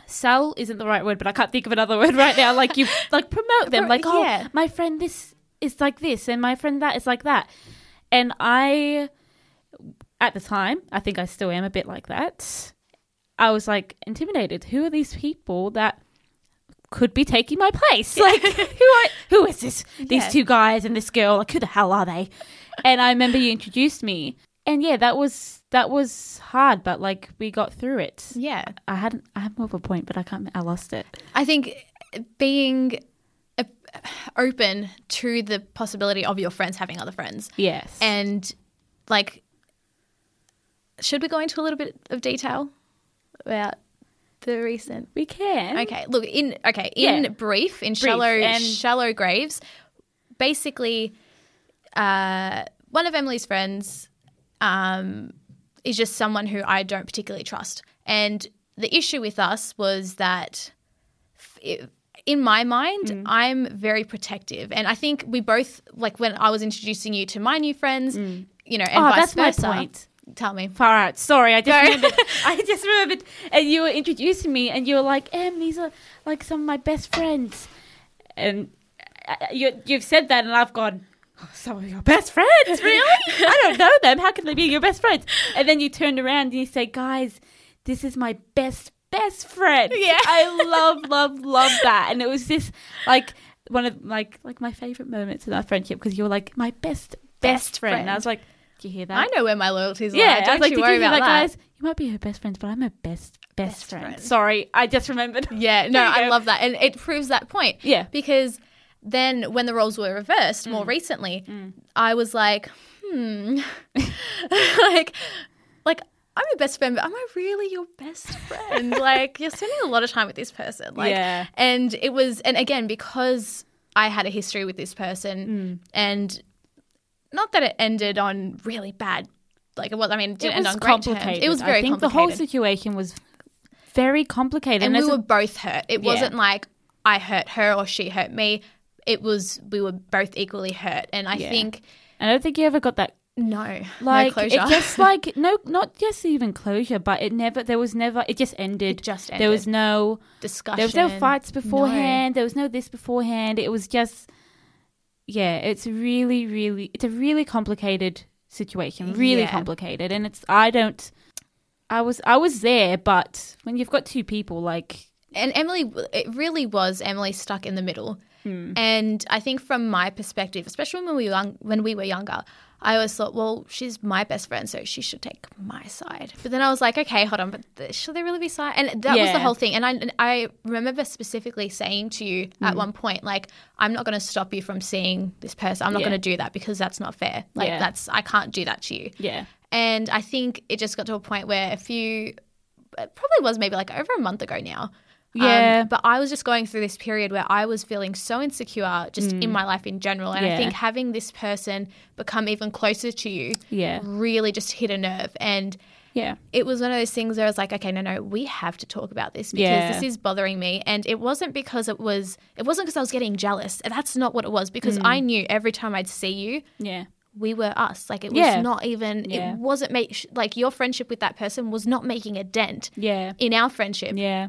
sell isn't the right word, but I can't think of another word right now. Like you like promote them, like oh, yeah. my friend this is like this, and my friend that is like that. And I, at the time, I think I still am a bit like that. I was like intimidated. Who are these people that could be taking my place? Like who are who is this? These Yeah. two guys and this girl. Like who the hell are they? And I remember you introduced me, and yeah, that was that was hard, but like we got through it. yeah I had I had more of a point, but I can't. I lost it. I think being open to the possibility of your friends having other friends Yes. and like should we go into a little bit of detail about the recent we can. okay look in okay in Yeah. brief in shallow and- shallow graves basically uh, one of emily's friends um, is just someone who i don't particularly trust and the issue with us was that in my mind, Mm. I'm very protective, and I think we both like when I was introducing you to my new friends, you know, and oh, vice that's versa. my point. Tell me. Far out. Sorry, I just remembered. I just remembered, and you were introducing me, and you were like, "Em, these are like some of my best friends," and uh, you you've said that, and I've gone. "Oh, some of your best friends, really? I don't know them. How can they be your best friends? And then you turned around and you say, "Guys, this is my best best friend." Yeah. I love, love, love that, and it was just like one of like like my favorite moments in our friendship because you were like my best best, Best friend. And friend. I was like, "Do you hear that?" I know where my loyalties lie. Yeah, Don't I like, did worry you hear about that, that. guys? You might be her best friend, but I'm her best best, Best friend. friend. Sorry, I just remembered. Yeah, no, I love that. And it proves that point. Yeah. Because then when the roles were reversed more mm. recently, mm. I was like, hmm. like like I'm your best friend, but am I really your best friend? like you're spending a lot of time with this person. Like Yeah. and it was and again, because I had a history with this person mm. and not that it ended on really bad like it was I mean it didn't It end was on great terms. complicated. It was very I think complicated the whole situation was very complicated, and, and, we were a- both hurt. It Yeah. wasn't like I hurt her or she hurt me. It was we were both equally hurt, and I Yeah. think I don't think you ever got that. no, Like no it just like no, not just even closure, but it never. There was never. It just ended. It just There was ended. no. discussion. There was no fights beforehand. There was no this beforehand. It was just. Yeah, it's really, really. It's a really complicated situation. Really Yeah. complicated, and it's. I don't. I was I was there, but when you've got two people, like and Emily, it really was Emily stuck in the middle. Hmm. And I think from my perspective, especially when we were young, when we were younger, I always thought, well, she's my best friend, so she should take my side. But then I was like, okay, hold on, but th- should there really be side? And that was the whole thing. And I, and I remember specifically saying to you Hmm. at one point, like, I'm not going to stop you from seeing this person. I'm not Yeah. going to do that because that's not fair. Like, Yeah. that's I can't do that to you. yeah, And I think it just got to a point where a few, it probably was maybe like over a month ago now. Um, Yeah. but I was just going through this period where I was feeling so insecure just in my life in general. And I Mm. Think having this person become even closer to you Yeah. really just hit a nerve. And yeah, it was one of those things where I was like, okay, no, no, we have to talk about this because Yeah. this is bothering me. And it wasn't because it was, it wasn't because I was getting jealous. That's not what it was Mm. because I knew every time I'd see you, yeah, we were us. Like it was Yeah. not even. Yeah. It wasn't make like your friendship with that person was not making a dent yeah, in our friendship. yeah,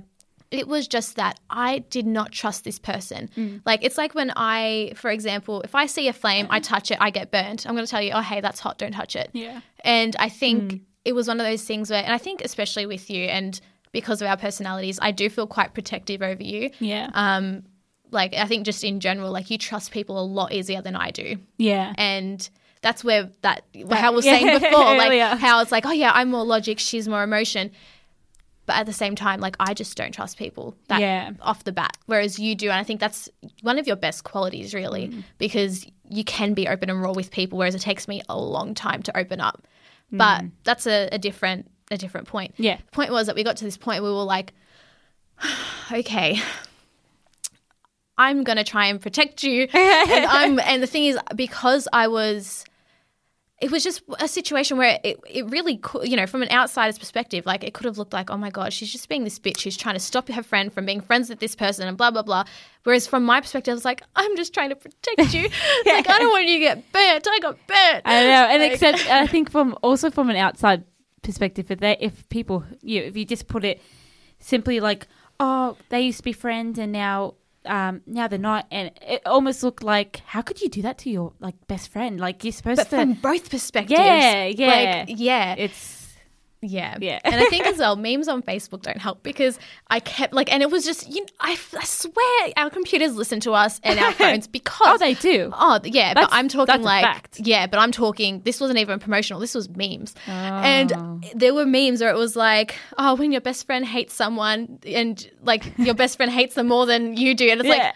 It was just that I did not trust this person. Mm. Like it's like when I, for example, if I see a flame, I touch it, I get burnt. I'm going to tell you, oh hey, that's hot, don't touch it. yeah, And I think Mm. it was one of those things where, and I think especially with you and because of our personalities, I do feel quite protective over you. yeah, Um, like I think just in general, like you trust people a lot easier than I do yeah. and that's where that That- how I was yeah, saying before, like how it's like, oh yeah, I'm more logic, she's more emotion, but at the same time, like I just don't trust people that Yeah. off the bat, whereas you do, and I think that's one of your best qualities, really, Mm. because you can be open and raw with people, whereas it takes me a long time to open up. But that's a, a different a different point. Mm. Yeah. The point was that we got to this point where we were like, okay. I'm gonna try and protect you, and I'm. And the thing is, because I was, it was just a situation where it, it really, could, you know, from an outsider's perspective, like it could have looked like, oh my god, she's just being this bitch. She's trying to stop her friend from being friends with this person, and blah blah blah. Whereas from my perspective, I was like, I'm just trying to protect you. Like I don't want you to get burnt. I got burnt. I know, and Like- except I think from also from an outside perspective, if they if people you if you just put it simply like, oh, they used to be friends and now um now they're not, and it almost looked like how could you do that to your like best friend? Like you're supposed but to. from both perspectives, Yeah, yeah. like, yeah. it's Yeah. Yeah. and I think as well, memes on Facebook don't help because I kept like, and it was just, you know, I, I swear our computers listen to us and our phones because. oh they do. Oh, yeah, but I'm talking that's a like, fact. yeah, but I'm talking, this wasn't even promotional, this was memes. Oh. And there were memes where it was like, oh, when your best friend hates someone and like your best friend hates them more than you do. And it's Yeah. like,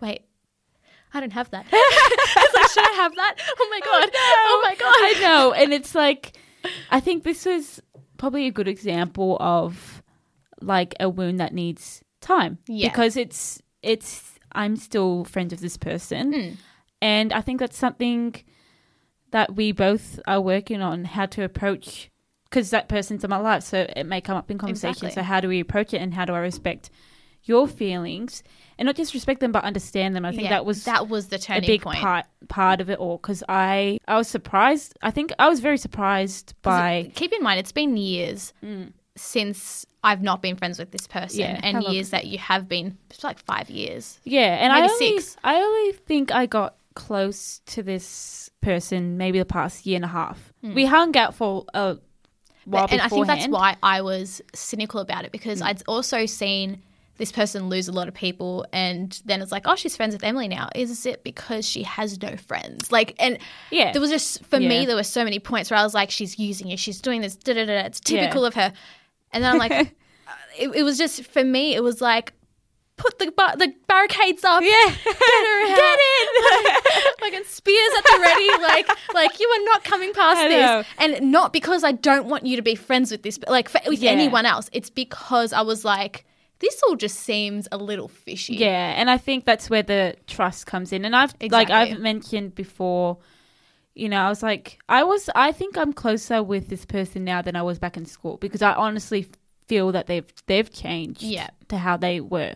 wait, I don't have that. it's like, should I have that? Oh my oh, God. Oh, my God. I know, and it's like I think this is probably a good example of like a wound that needs time. Yeah. Because it's it's I'm still friends with this person. Hmm. And I think that's something that we both are working on how to approach because that person's in my life, so it may come up in conversation. Exactly. So how do we approach it and how do I respect your feelings and not just respect them but understand them. I think Yeah, that was that was the a turning big point. part part of it all because I I was surprised. I think I was very surprised by it- keep in mind, it's been years since I've not been friends with this person, Yeah, and years that you have been. It's like five years. yeah, and I only six. I only think I got close to this person maybe the past year and a half. We hung out for a while Hmm. and I think that's why I was cynical about it because I'd also seen this person lose a lot of people, and then it's like, oh, she's friends with Emily now. Is it because she has no friends? Like, and Yeah. there was just for Yeah. me, there were so many points where I was like, she's using you she's doing this, da da da. It's Yeah. typical of her, and then I'm like, it, it was just for me, it was like. Put the bar- the barricades up. Yeah. get her out. Get in. like, like spears at the ready. Like, like you are not coming past I know. this, and not because I don't want you to be friends with this, but like for, with Yeah. anyone else. It's because I was like, this all just seems a little fishy. Yeah, and I think that's where the trust comes in. And I've like I've mentioned before, you know, I was like I was I think I'm closer with this person now than I was back in school because I honestly feel that they've they've changed Yeah. to how they were.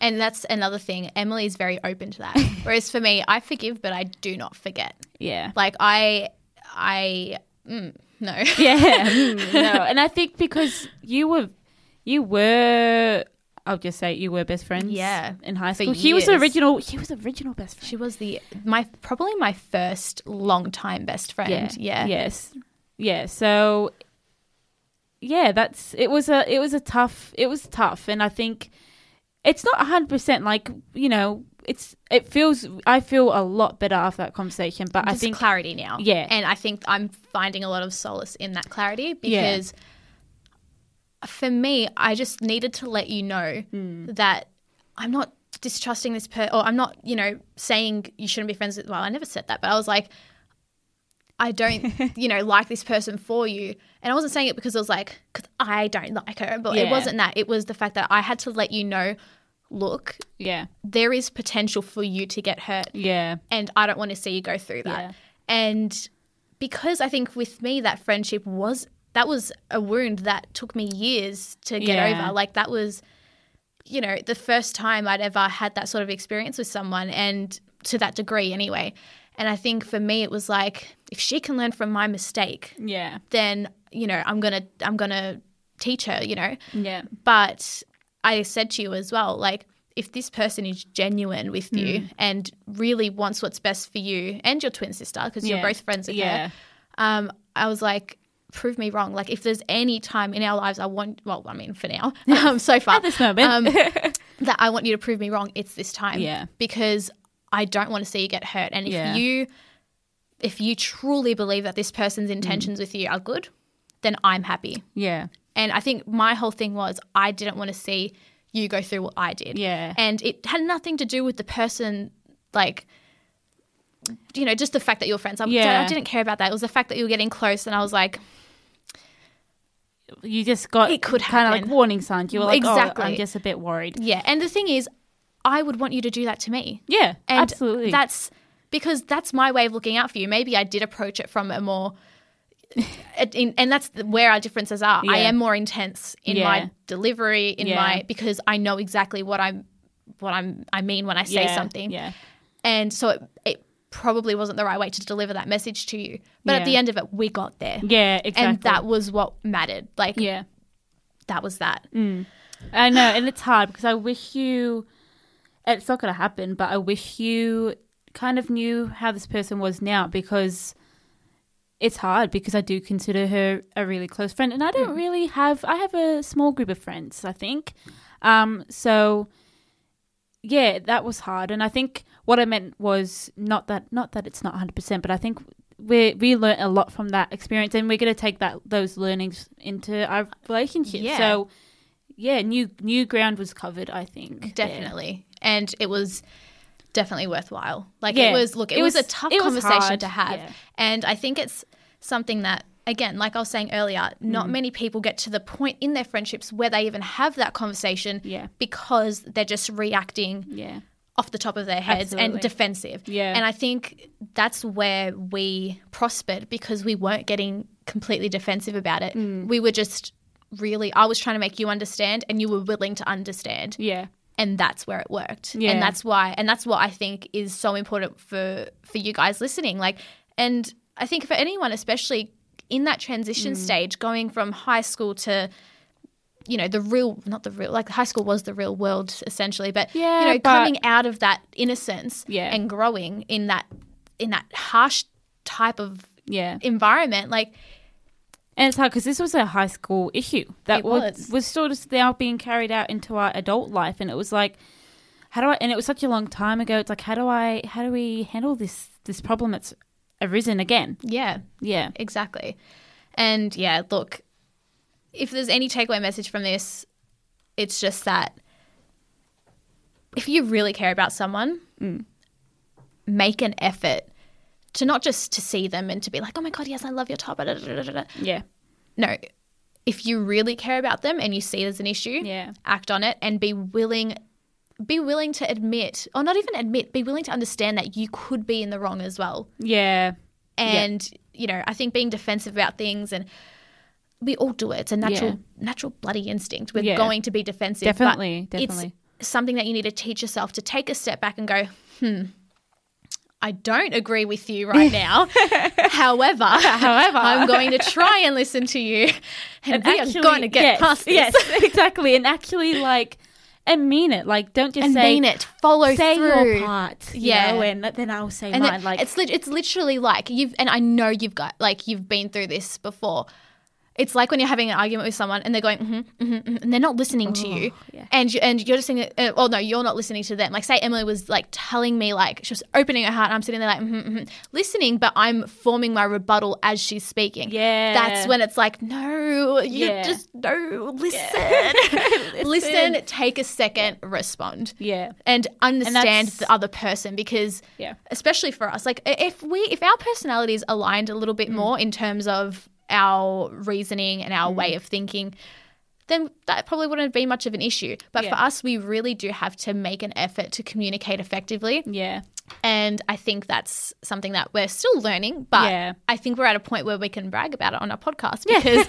And that's another thing. Emily is very open to that. Whereas for me, I forgive, but I do not forget. Yeah. Like I, I, mm, no. Yeah. mm, no. And I think because you were you were I'll just say you were best friends Yeah, in high school. He was the original he was the original best friend. She was the my probably my first long time best friend. Yeah. Yes. Yeah. So yeah, that's it was a it was a tough it was tough and I think it's not hundred percent like, you know, it's it feels I feel a lot better after that conversation. But I think clarity now. Yeah. And I think I'm finding a lot of solace in that clarity Yeah. For me, I just needed to let you know Hmm. that I'm not distrusting this person, or I'm not, you know, saying you shouldn't be friends with. Well, I never said that, but I was like, I don't, you know, like this person for you. And I wasn't saying it because it was like, because I don't like her, but it wasn't that. It was the fact that I had to let you know, look, Yeah. there is potential for you to get hurt Yeah. and I don't want to see you go through that. Yeah. And because I think with me that friendship was that was a wound that took me years to get Yeah. over. Like that was you know, the first time I'd ever had that sort of experience with someone and to that degree anyway. And I think for me it was like if she can learn from my mistake, Yeah. then, you know, I'm going to I'm going to teach her, you know. Yeah. But I said to you as well, like, if this person is genuine with you Mm. and really wants what's best for you and your twin sister, because you're both friends with Yeah. her, um, I was like, prove me wrong. Like, if there's any time in our lives I want, well, I mean, for now, um, so far, At this moment. um, that I want you to prove me wrong, it's this time. Yeah. Because I don't want to see you get hurt. And if Yeah. you, if you truly believe that this Mm. person's intentions with you are good, then I'm happy. yeah. And I think my whole thing was I didn't want to see you go through what I did. Yeah. And it had nothing to do with the person, like, you know, just the fact that you're friends. I, Yeah. I didn't care about that. It was the fact that you were getting close, and I was like, You just got It could kind of like warning signs. You were like, Exactly. oh, I'm just a bit worried. yeah. And the thing is, I would want you to do that to me. Yeah, And absolutely. That's because that's my way of looking out for you. Maybe I did approach it from a more, in, and that's where our differences are. I am more intense in Yeah. my delivery, in Yeah. my because I know exactly what I'm, what I'm. I mean when I say yeah. something. Yeah. And so it, it probably wasn't the right way to deliver that message to you. But Yeah. at the end of it, we got there. Yeah, exactly. And that was what mattered. Like, yeah. that was that. I know, and it's hard because I wish you. It's not going to happen, but I wish you kind of knew how this person was now because it's hard because I do consider her a really close friend, and I don't really have. I have a small group of friends, I think. Um, so yeah, that was hard, and I think what I meant was not that not that it's not hundred percent, but I think we we learned a lot from that experience, and we're going to take that those learnings into our relationship. Yeah. So yeah, new new ground was covered. I think. Definitely. And it was definitely worthwhile. Like Yeah. it was look, it, It was, was- a tough was conversation to have. Yeah. And I think it's something that again, like I was saying earlier, not Mm. many people get to the point in their friendships where they even have that conversation Yeah. because they're just reacting Yeah, off the top of their heads Absolutely. and defensive. Yeah. And I think that's where we prospered because we weren't getting completely defensive about it. Mm. We were just really I was trying to make you understand and you were willing to understand. yeah, and that's where it worked. Yeah. And that's why and that's what I think is so important for for you guys listening. Like and I think for anyone especially in that transition Mm. stage going from high school to you know the real not the real like high school was the real world essentially but Yeah, you know but- coming out of that innocence Yeah. and growing in that in that harsh type of Yeah. environment like And it's hard because this was a high school issue that was, was. was sort of now being carried out into our adult life, and it was like, how do I? And it was such a long time ago. It's like, how do I? How do we handle this this problem that's arisen again? yeah Yeah, Exactly. And yeah, look, if there's any takeaway message from this, it's just that if you really care about someone, mm. make an effort to not just to see them and to be like, oh my God, yes, I love your top. yeah, No, if you really care about them and you see there's an issue, Yeah. act on it and be willing be willing to admit or not even admit be willing to understand that you could be in the wrong as well. Yeah, and you know i think being defensive about things and we all do it it's a natural Yeah. natural bloody instinct we're Yeah. going to be defensive Definitely, definitely. it's something that you need to teach yourself to take a step back and go hmm I don't agree with you right now. However, However. I'm going to try and listen to you, and, we are going to get yes, past this. Yes, exactly, and actually, like, and mean it. Like, don't just and say mean it. Follow say through. your part. you Yeah. know, and then I'll say and mine. then like, it's lit- it's literally like you've and I know you've got like you've been through this before. It's like when you're having an argument with someone and they're going, mm-hmm, mm-hmm, mm and they're not listening to you, Oh, yeah. and you, and you're just saying, uh, well, no, you're not listening to them. Like, say Emily was like telling me, like she was opening her heart, and I'm sitting there like, mm-hmm, mm-hmm, listening, but I'm forming my rebuttal as she's speaking. Yeah. that's when it's like, no, you Yeah. just no, listen, listen, take a second, respond yeah, and understand that's- the other person because Yeah. especially for us like if we if our personalities aligned a little Mm. bit more in terms of our reasoning and our way mm. of thinking then that probably wouldn't be much of an issue but Yeah. for us we really do have to make an effort to communicate effectively yeah, and i think that's something that we're still learning but Yeah. i think we're at a point where we can brag about it on our podcast because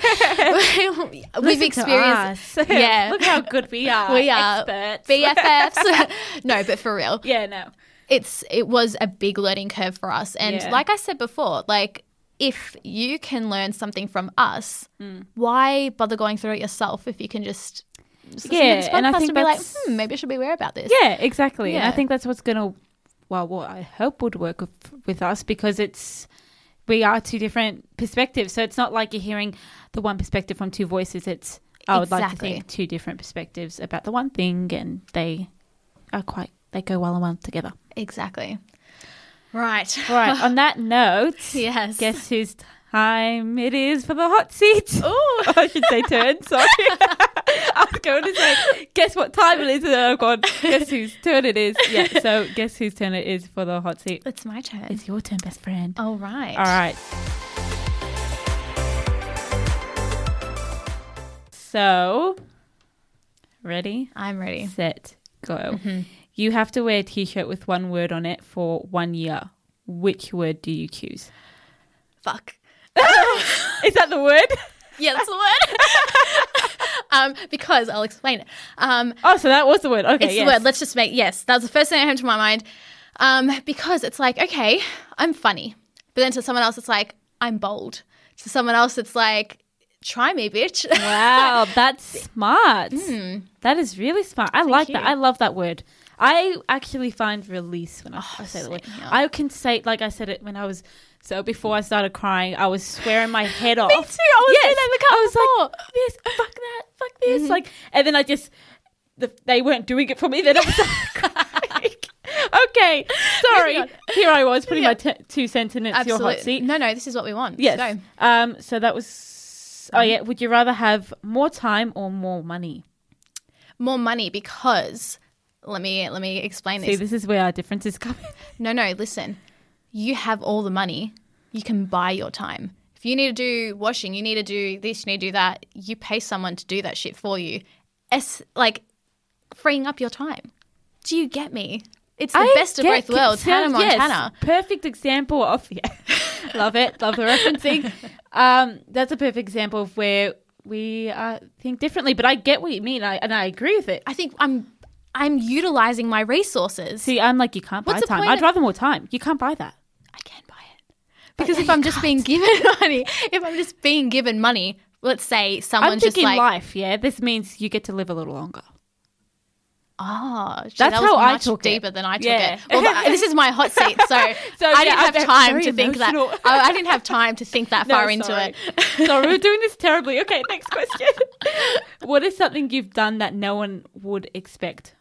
we've Listen to experienced yeah Look how good we are. we are experts. BFFs. no, but for real, yeah, no. it's it was a big learning curve for us. And Yeah. like I said before, like if you can learn something from us, Mm. why bother going through it yourself if you can just, just Yeah, and I think be like, hmm, maybe I should be aware about this. Yeah, exactly. And I think that's what's gonna, well, what I hope would work with, with us because it's we are two different perspectives. So it's not like you're hearing the one perspective from two voices. It's I would like to think two different perspectives about the one thing, and they are quite they go well and well together. Exactly. Right. Right. on that note, Yes. guess whose time it is for the hot seat? Oh, I should say turn. Sorry, I was going to say guess what time it is, I've gone guess whose turn it is. Yeah. So guess whose turn it is for the hot seat? It's my turn. It's your turn, best friend. All right. All right. So, ready, I'm ready. set, go. Mm-hmm. You have to wear a t-shirt with one word on it for one year. Which word do you choose? Fuck. Is that the word? Yeah, that's the word. um, because I'll explain it. Um, Oh, so that was the word. Okay, it's yes. the word. Let's just make yes. That was the first thing that came to my mind. Um, because it's like, okay, I'm funny, but then to someone else, it's like I'm bold. To someone else, it's like, try me, bitch. Wow, that's smart. That is really smart. I like that. Hmm. I love that word. I actually find release when I, I say the word. I can say, like I said it when I was, so before I started crying, I was swearing my head off. Me too. I was yes, in the car I was like, this, fuck that, fuck this. Mm-hmm. Like, and then I just, the, they weren't doing it for me. Then I was like, okay, sorry. Here I was putting Yeah. my t- two cents in it's your hot seat. No, no, this is what we want. Yes. Go. Um. So that was. Oh yeah. Would you rather have more time or more money? More money because let me let me explain this. See, this. this is where our differences come. in. No, no, listen. You have all the money. You can buy your time. If you need to do washing, you need to do this, you need to do that, you pay someone to do that shit for you. It's like freeing up your time. Do you get me? It's the I best of both worlds. Hannah sounds- yes, perfect example of yeah. love it. Love the referencing. Um, that's a perfect example of where we uh, think differently. But I get what you mean, I, and I agree with it. I think I'm I'm utilizing my resources. See, I'm like, you can't buy What's the time. I'd of- rather more time. You can't buy that. I can buy it. Because if I'm just being given money, if I'm just being given money, let's say I'm someone's just thinking like, life, yeah? This means you get to live a little longer. Ah, oh, shit, That's that how I took it. deeper than I took Yeah. it. Well, uh, this is my hot seat, so, So, I yeah, didn't have I'm time to think that. emotional. I, I didn't have time to think that far No, into it. Sorry, we're doing this terribly. Okay, next question. what is something you've done that no one would expect?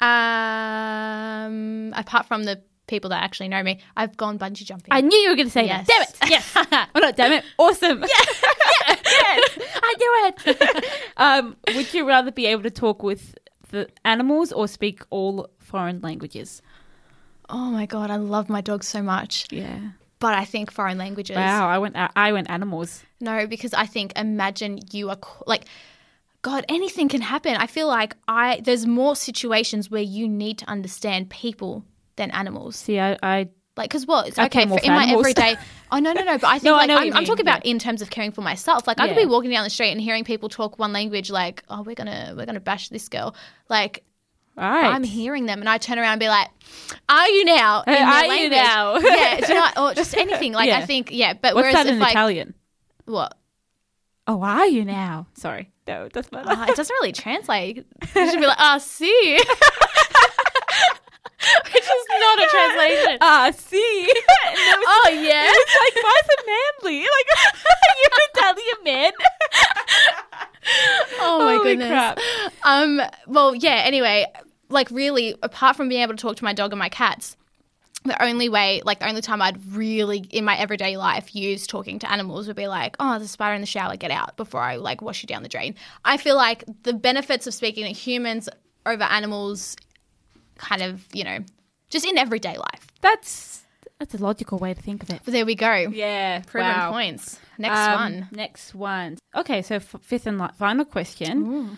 Um, apart from the people that actually know me, I've gone bungee jumping. I knew you were going to say Yes. that. Damn it. Yes. oh, no, damn it. Awesome. Yeah. yes. I knew it. um, would you rather be able to talk with the animals or speak all foreign languages? oh my god, I love my dog so much, Yeah. but I think foreign languages. Wow. I went. I went animals. No, because I think imagine you are like God, anything can happen. I feel like I there's more situations where you need to understand people than animals. See, I. I Like, because what? It's I okay for, in my animals. everyday. Oh no, no, no! But I think No, I like what I'm, talking about yeah. in terms of caring for myself. Like I could be walking down the street and hearing people talk one language, like, "Oh, we're gonna we're gonna bash this girl." Like right. I'm hearing them, and I turn around and be like, "Are you now? in are you now? yeah, you know, or just anything. Like I think, yeah. But What's whereas that if in like Italian? what? Oh, are you now? Sorry. No, it doesn't matter. Oh, it doesn't really translate. You should be like, ah, see. Which is not a translation. Ah, see. oh, yeah. It's like nice and manly. Like you're an Italian man. Oh, my Holy goodness. crap. Um, well, yeah, anyway, like really, apart from being able to talk to my dog and my cats, the only way, like the only time I'd really in my everyday life use talking to animals would be like, oh, there's a spider in the shower, get out before I like wash you down the drain. I feel like the benefits of speaking to humans over animals kind of, you know, just in everyday life. That's that's a logical way to think of it. But there we go. Yeah, Proven wow. points. Next Um, one. Next one. Okay, so f- fifth and la- final question.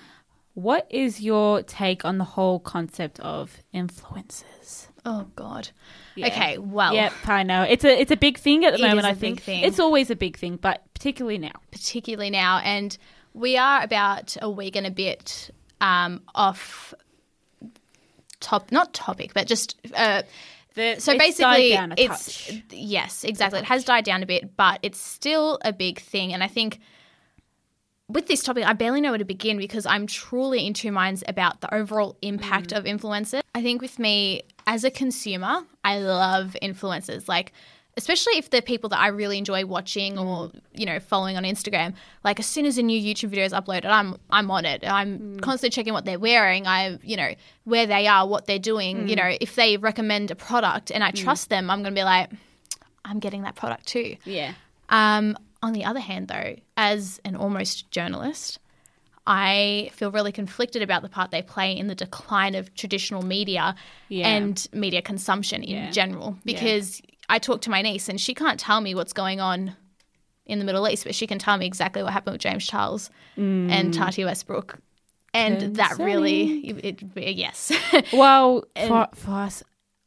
What is your take on the whole concept of influencers? Oh God. Yeah. Okay. Well, Yep, I know. It's a it's a big thing at the It moment. I think it's always a big thing, but particularly now. particularly now, and we are about a week and a bit um, off top, not topic, but just. Uh, The, so basically, died down a it's touch. yes, exactly. It has died down a bit, but it's still a big thing, and I think with this topic, I barely know where to begin because I'm truly in two minds about the overall impact Mm. of influencers. I think with me as a consumer, I love influencers. Like, especially if they're people that I really enjoy watching or Mm. you know following on Instagram. Like, as soon as a new YouTube video is uploaded, I'm I'm on it. I'm Mm. constantly checking what they're wearing. I you know where they are, what they're doing. Mm. You know, if they recommend a product and I trust them, I'm going to be like, I'm getting that product too. yeah. Um, on the other hand, though, as an almost journalist, I feel really conflicted about the part they play in the decline of traditional media Yeah. and media consumption in Yeah. general. Because I talk to my niece and she can't tell me what's going on in the Middle East, but she can tell me exactly what happened with James Charles and mm. Tati Westbrook. And that really, it, it, yes, Well, for, for us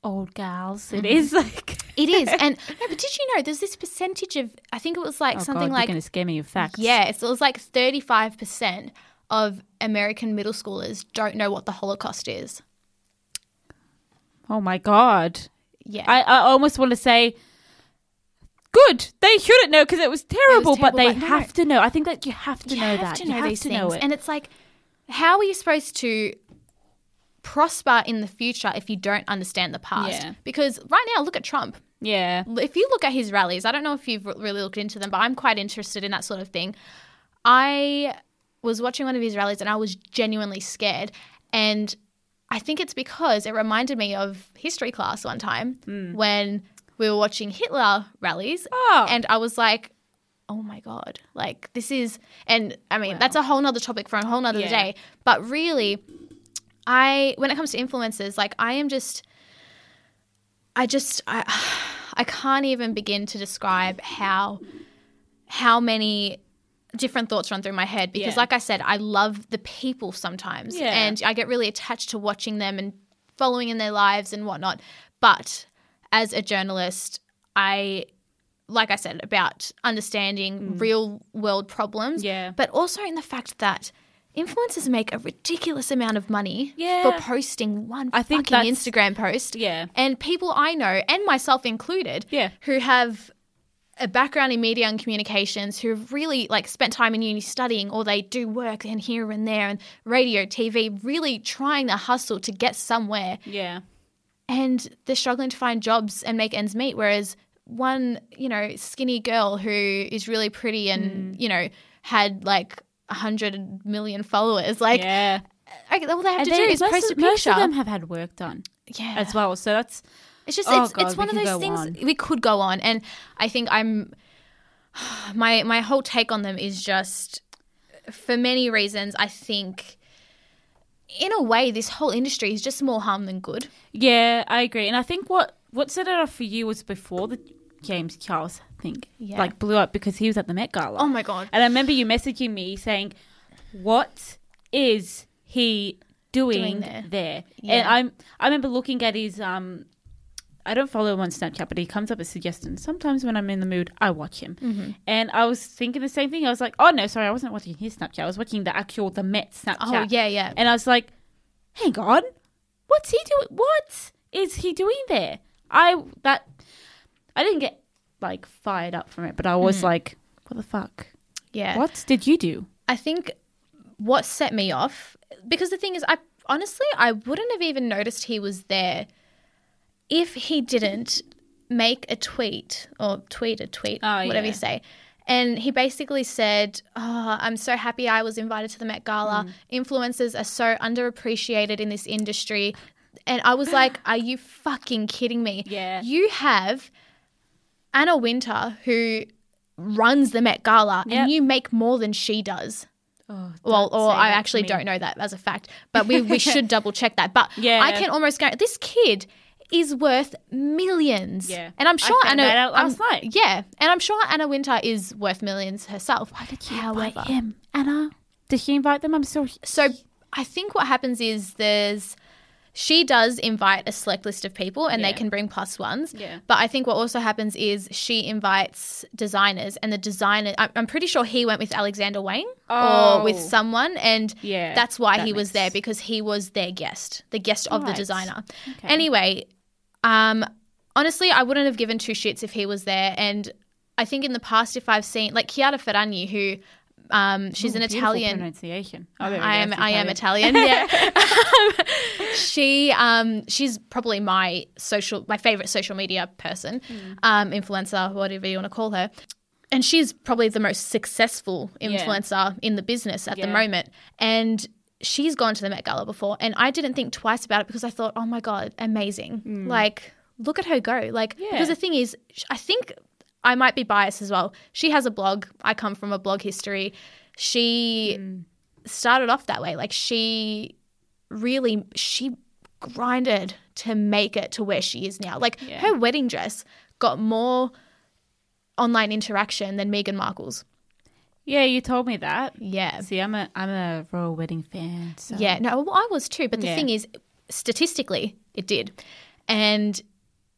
old gals, it mm-hmm. is like it is. And no, but did you know there's this percentage of, I think it was like Oh something God, like going to scare me with facts. Yeah, so it was like 35% of American middle schoolers don't know what the Holocaust is. Oh my God. Yeah. I, I almost want to say, good. They shouldn't know because it was terrible, but they but no. have to know. I think that you have to you know have that. to you have these to things. know it. And it's like, how are you supposed to prosper in the future if you don't understand the past? Yeah. Because right now, look at Trump. yeah. If you look at his rallies, I don't know if you've really looked into them, but I'm quite interested in that sort of thing. I was watching one of his rallies and I was genuinely scared. And I think it's because it reminded me of history class one time hmm. when we were watching Hitler rallies. Oh. And I was like, oh my God, like this is, and I mean, that's a whole nother topic for a whole nother Yeah. day. But really, I, when it comes to influencers, like I am just, I just, I, I can't even begin to describe how, how many different thoughts run through my head because Yeah. like I said I love the people sometimes Yeah. and I get really attached to watching them and following in their lives and whatnot but as a journalist I like I said about understanding real world problems Mm. Yeah. but also in the fact that influencers make a ridiculous amount of money Yeah. for posting one I think fucking Instagram post. Yeah. And people I know, and myself included, Yeah. who have a background in media and communications, who have really like spent time in uni studying, or they do work and here and there, and radio, TV, really trying to hustle to get somewhere, Yeah. and they're struggling to find jobs and make ends meet. Whereas one, you know, skinny girl who is really pretty and mm. you know had like a hundred million followers, like yeah. okay, all they have And to then do is post a of- most of them have had work done yeah, as well. So that's It's just Oh, it's, God, it's one of those things on. we could go on and I think I'm my my whole take on them is just for many reasons I think in a way this whole industry is just more harm than good. yeah, I agree. And I think what what set it off for you was before the James Charles thing Yeah. like blew up because he was at the Met Gala. Oh my god. And I remember you messaging me saying, "What is he doing, Doing there?" there?" Yeah. And I'm I remember looking at his um. I don't follow him on Snapchat, but he comes up as suggestions. Sometimes when I'm in the mood, I watch him. Mm-hmm. And I was thinking the same thing. I was like, "Oh no, sorry, I wasn't watching his Snapchat. I was watching the actual the Met Snapchat." Oh yeah, yeah. And I was like, "Hang on, what's he doing? What is he doing there?" I that I didn't get like fired up from it, but I was like, "What the fuck? yeah. What did you do?" I think what set me off because the thing is I honestly I wouldn't have even noticed he was there if he didn't make a tweet or tweet a tweet Oh, whatever yeah. you say and he basically said oh, i'm so happy i was invited to the met gala Mm. influencers are so underappreciated in this industry and i was like are you fucking kidding me Yeah. you have anna wintour who runs the met gala Yep. and you make more than she does Oh, well, or I actually don't know that as a fact, but we, we should double check that. But Yeah. I can almost guarantee this kid is worth millions. Yeah. and I'm sure Anna. that last I'm- night. Yeah, and I'm sure Anna Wintour is worth millions herself. Why Did you However, invite him, Anna? Did she invite them? I'm so. so I think what happens is there's she does invite a select list of people and Yeah. they can bring plus ones. Yeah. But I think what also happens is she invites designers and the designer, I'm pretty sure he went with Alexander Wang Oh. or with someone. And Yeah, that's why that he was there because he was their guest, the guest of the designer. Okay. Anyway, um, honestly, I wouldn't have given two shits if he was there. And I think in the past, if I've seen, like Chiara Ferragni, who um, she's Ooh, an Italian pronunciation. Oh, I am I am Italian. Yeah. Um, she um she's probably my social my favorite social media person, um influencer, whatever you want to call her. And she's probably the most successful Yeah. influencer in the business at the moment. And she's gone to the Met Gala before and I didn't think twice about it because I thought, "Oh my god, amazing." Like look at her go. Like Yeah. because the thing is I think I might be biased as well. She has a blog. I come from a blog history. She mm. started off that way. Like she really she grinded to make it to where she is now. Like Yeah. her wedding dress got more online interaction than Meghan Markle's. Yeah, you told me that. Yeah. See, I'm a I'm a royal wedding fan. So. Yeah, no, well, I was too. But the Yeah. thing is, statistically, it did, and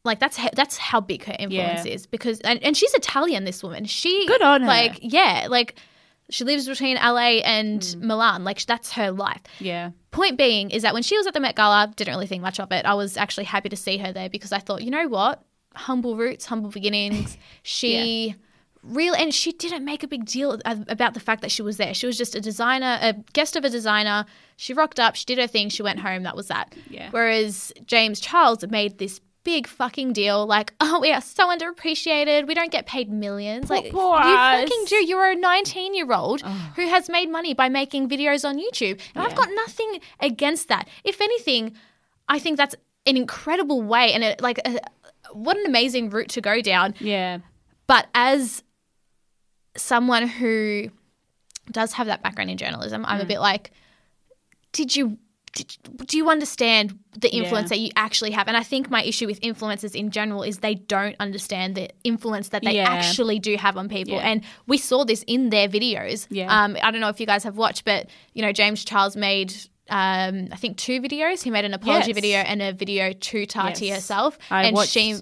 like that's how, that's how big her influence Yeah. is because and, and she's Italian. This woman, she Good on her. Like yeah, like she lives between LA and Mm. Milan. Like that's her life. Yeah. Point being is that when she was at the Met Gala, didn't really think much of it. I was actually happy to see her there because I thought, you know what, humble roots, humble beginnings. She. real and she didn't make a big deal about the fact that she was there. She was just a designer, a guest of a designer. She rocked up, she did her thing, she went home. That was that. Yeah. Whereas James Charles made this big fucking deal, like, oh, we are so underappreciated. We don't get paid millions. Like, you fucking do. You're a 19 year old who has made money by making videos on YouTube, and I've got nothing against that. If anything, I think that's an incredible way and it, like a, what an amazing route to go down. Yeah. But as someone who does have that background in journalism, I'm a Mm. bit like, did you? Do you understand the influence Yeah. that you actually have? And I think my issue with influencers in general is they don't understand the influence that they Yeah. actually do have on people. Yeah. And we saw this in their videos. Yeah. Um, I don't know if you guys have watched, but you know, James Charles made um, I think two videos. He made an apology Yes. video and a video to Tati Yes. herself. I and watched she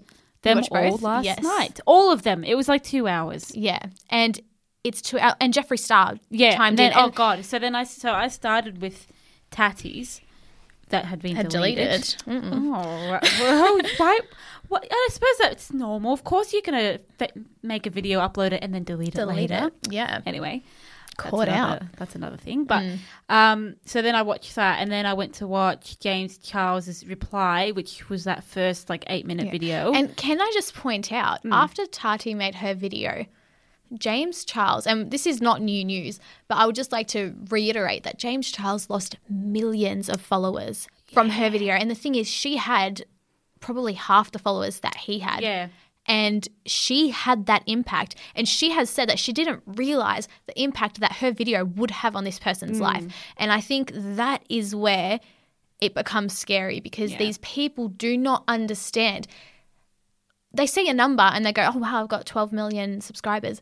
Them watched all both? last Yes. night. All of them. It was like two hours. Yeah. And it's two hours. And Jeffree Star Yeah. and then, in. oh and god. So then I so I started with Tati's that had been had deleted. deleted. Oh, well, why? What, I suppose that's normal. Of course, you're gonna fe- make a video, upload it, and then delete, Delete it later. it. Yeah. Anyway, Caught that's out. another, That's another thing. But Mm. um, so then I watched that, and then I went to watch James Charles's reply, which was that first like eight minute Yeah. video. And can I just point out, Mm. after Tati made her video, James Charles, and this is not new news, but I would just like to reiterate that James Charles lost millions of followers from her video. And the thing is, she had probably half the followers that he had. yeah, And she had that impact. And she has said that she didn't realize the impact that her video would have on this person's mm. life. And I think that is where it becomes scary because Yeah. these people do not understand. They see a number and they go, oh, wow, I've got 12 million subscribers.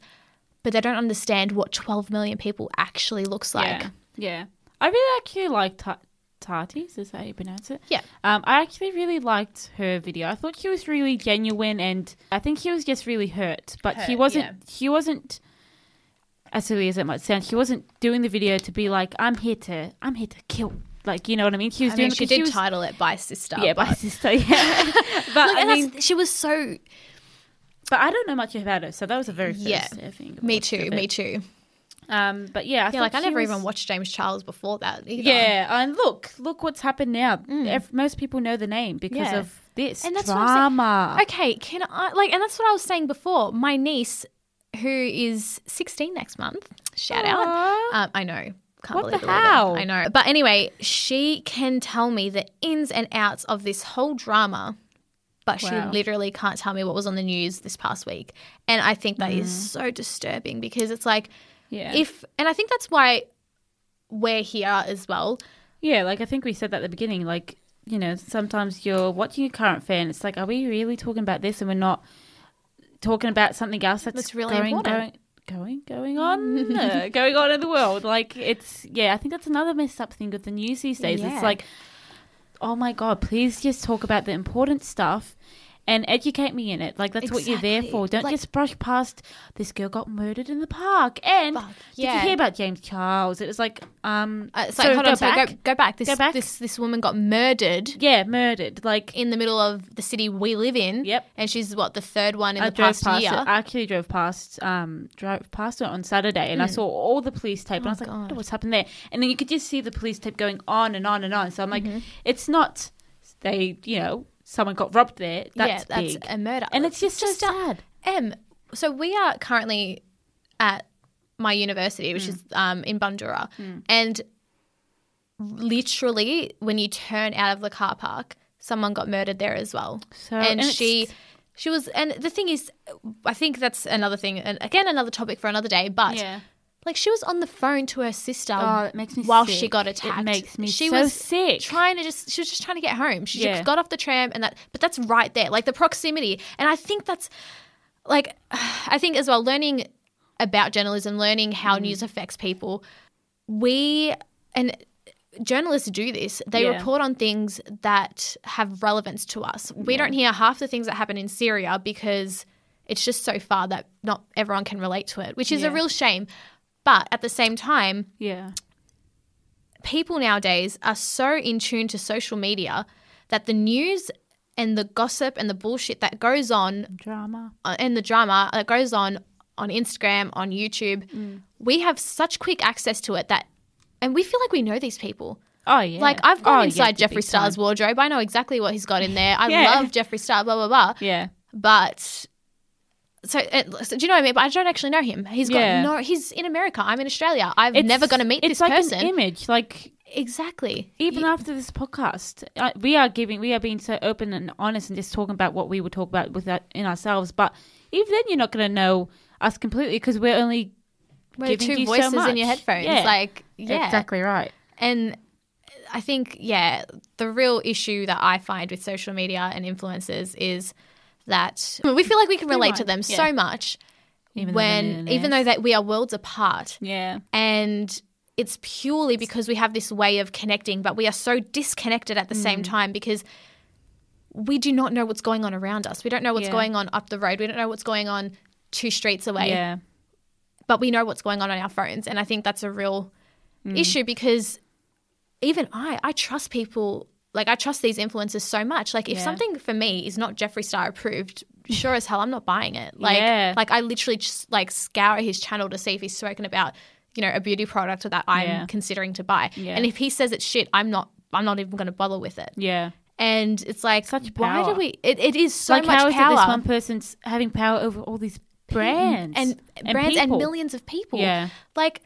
But they don't understand what 12 million people actually looks like. yeah, yeah. I really actually liked Ta- Tati's. Is that how you pronounce it? Yeah. Um, I actually really liked her video. I thought she was really genuine, and I think he was just really hurt. But he wasn't. yeah. He wasn't. As silly as it might sound, he wasn't doing the video to be like, "I'm here to, I'm here to kill." Like, you know what I mean? She was I doing mean, she did was, title it by sister. yeah, by sister. Yeah, but Look, I mean, she was so. but I don't know much about her, so that was a very first Yeah. thing. Me too, me too. Um, but yeah, I Yeah, like I never was- even watched James Charles before that either. Yeah, and look, look what's happened now. Ev- most people know the name because Mm. Yeah. of this And that's what I'm saying. drama. Okay, can I like and that's what I was saying before. My niece who is 16 next month. Shout out. Um, I know. Can't What the hell? I know. But anyway, she can tell me the ins and outs of this whole drama, but she literally can't tell me what was on the news this past week. And I think that is so disturbing because it's like Mm. Yeah. if and I think that's why we're here as well. Yeah, like I think we said that at the beginning. Like, you know, sometimes you're watching a current and it's like, are we really talking about this and we're not talking about something else that's, That's really going, important. Going, going, going on, uh, going on in the world. Like, it's, yeah, I think that's another messed up thing with the news these days. Yeah. It's like, oh my God, please just talk about the important stuff and educate me in it. Like, that's what you're there for. Don't Like- just brush past this girl got murdered in the park. And Fuck, did yeah. you hear about James Charles? It was like, um, Uh, so, hold go on, so back. go, go back. This Go back. this this woman got murdered Yeah, murdered. Like, in the middle of the city we live in. Yep. And she's what the third one in I the past year. it. I actually drove past um drove past it on Saturday and I saw all the police tape and I was like. Oh, God. What's happened there? And then you could just see the police tape going on and on and on. So I'm like, Mm-hmm. it's not they, you know, someone got robbed there. That's yeah, that's big. a murder. and it's just, so uh, sad. Em, so we are currently at my university, which is um, in Bundoora, and literally when you turn out of the car park, someone got murdered there as well. So and, it's- she she was and the thing is i think that's another thing and again another topic for another day but Yeah. Like she was on the phone to her sister Oh, it makes me while sick. she got It attacked makes me she so was sick. trying to just she was just trying to get home she Yeah. just got off the tram and that but that's right there like the proximity and i think that's like i think as well learning about journalism learning how Mm. news affects people we and journalists do this they Yeah. report on things that have relevance to us we don't hear half the things that happen in syria because it's just so far that not everyone can relate to it which is Yeah. a real shame but at the same time Yeah. people nowadays are so in tune to social media that the news and the gossip and the bullshit that goes on Drama. uh, and the drama that goes on on Instagram, on YouTube, Mm. we have such quick access to it that, and we feel like we know these people. Oh yeah. Like I've gone Oh, inside big Jeffree Star's wardrobe. I know exactly what he's got in there. I Yeah. love Jeffree Star. Blah blah blah. Yeah. But so, uh, so do you know what I mean? But I don't actually know him. He's got Yeah. no. He's in America. I'm in Australia. I'm It's- never going to meet it's this like person. An image, like exactly. even You- after this podcast, uh, we are giving, we are being so open and honest and just talking about what we would talk about with that in ourselves. But even then, you're not going to know us completely because we're only We're giving two you so voices in your headphones. Yeah. Like, yeah. exactly right. And I think, yeah, the real issue that I find with social media and influencers is that we feel like we can relate to them Yeah. so much Even though when, even though that we are worlds apart. Yeah, And it's purely because we have this way of connecting, but we are so disconnected at the same Mm. time because we do not know what's going on around us. We don't know what's Yeah. going on up the road. We don't know what's going on two streets away. yeah, but we know what's going on on our phones, and I think that's a real Mm. issue because even I, I trust people. Like I trust these influencers so much. Like if Yeah. something for me is not Jeffree Star approved, sure as hell I'm not buying it. Like Yeah. like I literally just like scour his channel to see if he's spoken about you know a beauty product that I'm Yeah. considering to buy. Yeah. And if he says it's shit, I'm not. I'm not even going to bother with it. Yeah. And it's like Such why do we? It, it is so like much how is power it this one person's having power over all these brands and, brands and millions of people. Yeah. like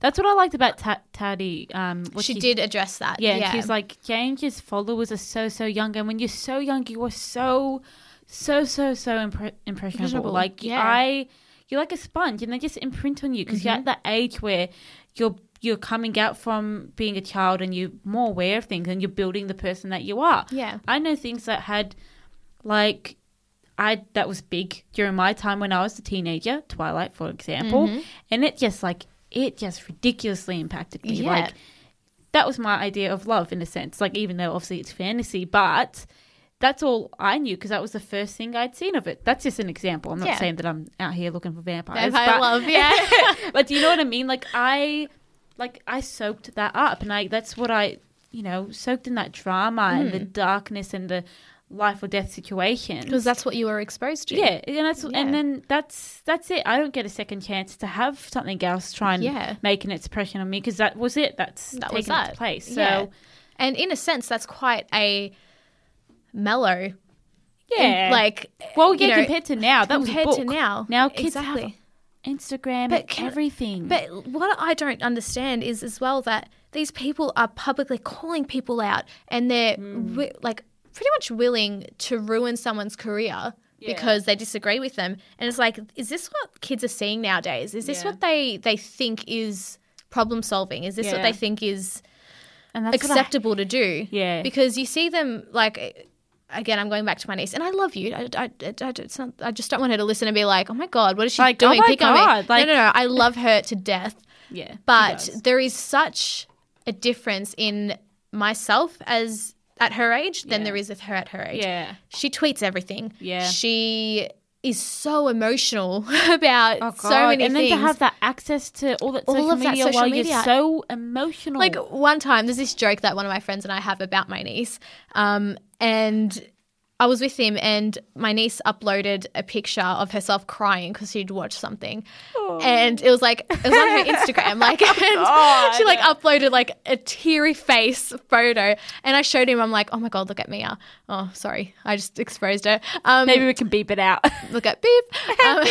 That's what I liked about Ta- Tati. Um, she did address that. Yeah, Yeah, she's like, James's followers are so so young, and when you're so young, you are so so so so impre- impressionable. Impressionable, Like yeah. I, you're like a sponge, and they just imprint on you because Mm-hmm. you're at that age where you're you're coming out from being a child and you're more aware of things and you're building the person that you are. Yeah. I know things that had like I that was big during my time when I was a teenager, Twilight for example, Mm-hmm. and it just like it just ridiculously impacted me. Yeah. Like that was my idea of love in a sense. Like even though obviously it's fantasy, but that's all I knew because that was the first thing I'd seen of it. That's just an example. I'm not Yeah. saying that I'm out here looking for vampires. Vampire but, love, yeah. but do you know what I mean? Like I, like I soaked that up, and I that's what I, you know, soaked in that drama and Mm. the darkness and the life or death situation. because that's what you were exposed to. Yeah, and that's Yeah. and then that's that's it. I don't get a second chance to have something else try and Yeah. make an expression on me because that was it. That's that taken was its that place. So Yeah. and in a sense, that's quite a mellow. yeah, like well, yeah, know, compared to now, that compared was to now. Now kids exactly. have Instagram But can- everything. But what I don't understand is as well that these people are publicly calling people out and they're Hmm. wi- like pretty much willing to ruin someone's career because they disagree with them. And it's like, is this what kids are seeing nowadays? Is this Yeah. what they, they think is problem solving? Is this what they think is and that's what I- acceptable to do? Yeah. Because you see them like. Again, I'm going back to my niece, and I love you. I, I, I, I, it's not, I just don't want her to listen and be like, "Oh my god, what is she Like, oh doing? my Pick on me." God, like- no, no, no. I love her to death, yeah, but there is such a difference in myself as at her age than Yeah. there is with her at her age. yeah, She tweets everything. Yeah. She is so emotional about oh so many and things. And then to have that access to all that All social of that media social while media. you're so emotional. like one time, there's this joke that one of my friends and I have about my niece, um, and I was with him, and my niece uploaded a picture of herself crying because she'd watched something, and it was like it was on her Instagram, like, and she like uploaded like a teary face photo, and I showed him. I'm like, oh my god, look at Mia. Oh, sorry, I just exposed her. Um, maybe we can beep it out. look at beep. Um,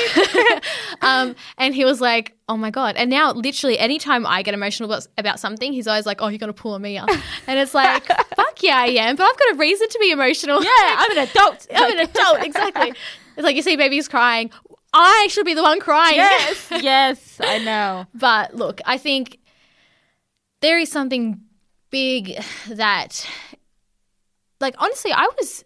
um, and he was like, oh my God. And now, literally, anytime I get emotional about, about something, he's always like, oh, you're to pull a Mia. And it's like, fuck yeah, I am. But I've got a reason to be emotional. yeah, I'm an adult. I'm an adult. Exactly. It's like you see babies crying. I should be the one crying. yes, yes, I know. But look, I think there is something big that, like, honestly, I was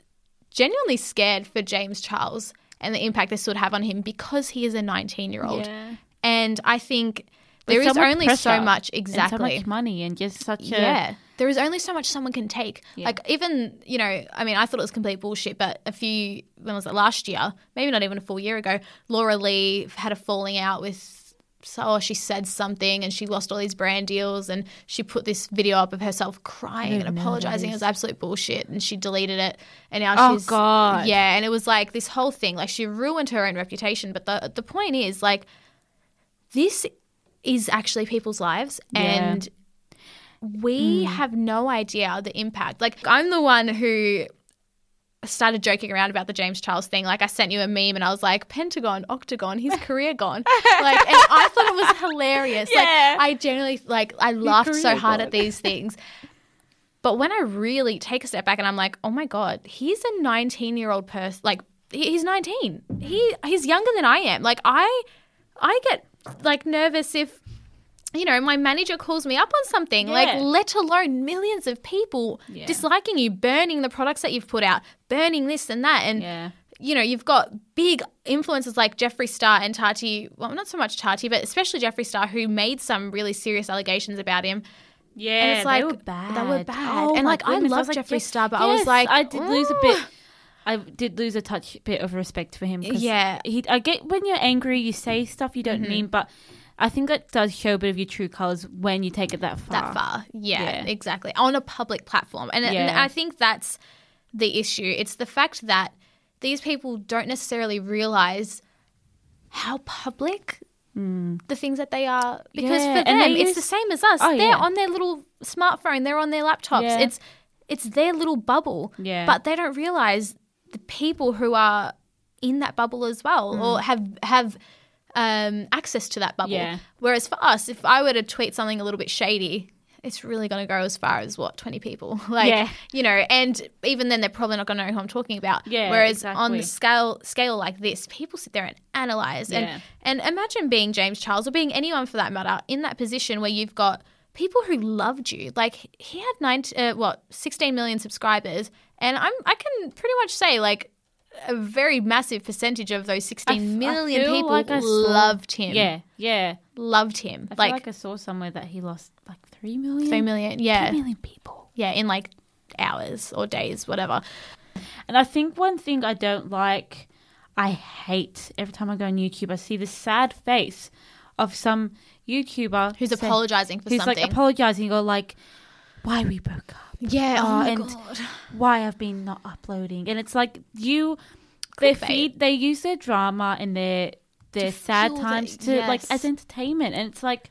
genuinely scared for James Charles and the impact this would have on him because he is a 19 year old. Yeah. And I think there is so only so much, exactly. so much money and just such a Yeah. There is only so much someone can take. Yeah. Like even, you know, I mean, I thought it was complete bullshit, but a few when was it last year? Maybe not even a full year ago, Laura Lee had a falling out with so oh, she said something and she lost all these brand deals and she put this video up of herself crying oh, and apologizing. It was absolute bullshit and she deleted it and now she's Oh, she's God. Yeah, and it was like this whole thing. Like she ruined her own reputation. But the the point is like this is actually people's lives Yeah. and we mm. have no idea the impact. Like I'm the one who started joking around about the James Charles thing. Like I sent you a meme and I was like, Pentagon, Octagon, his career gone. Like and I thought it was hilarious. Yeah. Like I generally like I laughed so hard gone. at these things. But when I really take a step back and I'm like, oh my God, he's a 19 year old person. Like he's 19. He he's younger than I am. Like I I get like nervous if you know, my manager calls me up on something, like let alone millions of people Yeah. disliking you, burning the products that you've put out, burning this and that. And, Yeah. you know, you've got big influencers like Jeffree Star and Tati, well, not so much Tati, but especially Jeffree Star, who made some really serious allegations about him. Yeah, And it's like, they were bad. they were bad. Oh and like, I love like, Jeffree yes, Star, but I was like, I did lose a bit. I did lose a touch bit of respect for him. Yeah. he, I get when you're angry, you say stuff you don't mean, but I think that does show a bit of your true colors when you take it that far. that far. Yeah, Yeah. exactly. On a public platform. And, and I think that's the issue. It's the fact that these people don't necessarily realize how public the things that they are because Hmm. Yeah, for them they it's the same as us. Oh, they're yeah. on their little smartphone, they're on their laptops. Yeah. It's it's their little bubble. Yeah. But they don't realize the people who are in that bubble as well Hmm. or have have um, access to that bubble. Yeah. Whereas for us, if I were to tweet something a little bit shady, it's really going to go as far as what twenty people, like Yeah. you know, and even then they're probably not going to know who I'm talking about. Yeah, Whereas on the scale scale like this, people sit there and analyze Yeah. and and imagine being James Charles or being anyone for that matter in that position where you've got people who loved you. Like he had nine, uh, what, sixteen million subscribers, and I'm I can pretty much say like a very massive percentage of those I sixteen f- million people like saw- loved him. Yeah, yeah. loved him. I feel like, like, I saw somewhere that he lost like three million. three million. Yeah, Three million people. yeah, in like hours or days, whatever. And I think one thing I don't like, I hate every time I go on YouTube, I see the sad face of some YouTuber Who's apologizing for who's something? like apologizing or like, why we broke up, yeah. Oh, my and- god. why I've been not uploading, and it's like you, they Clickbait. feed, they use their drama and their their sad fuel the- times to like yes. as entertainment, and it's like.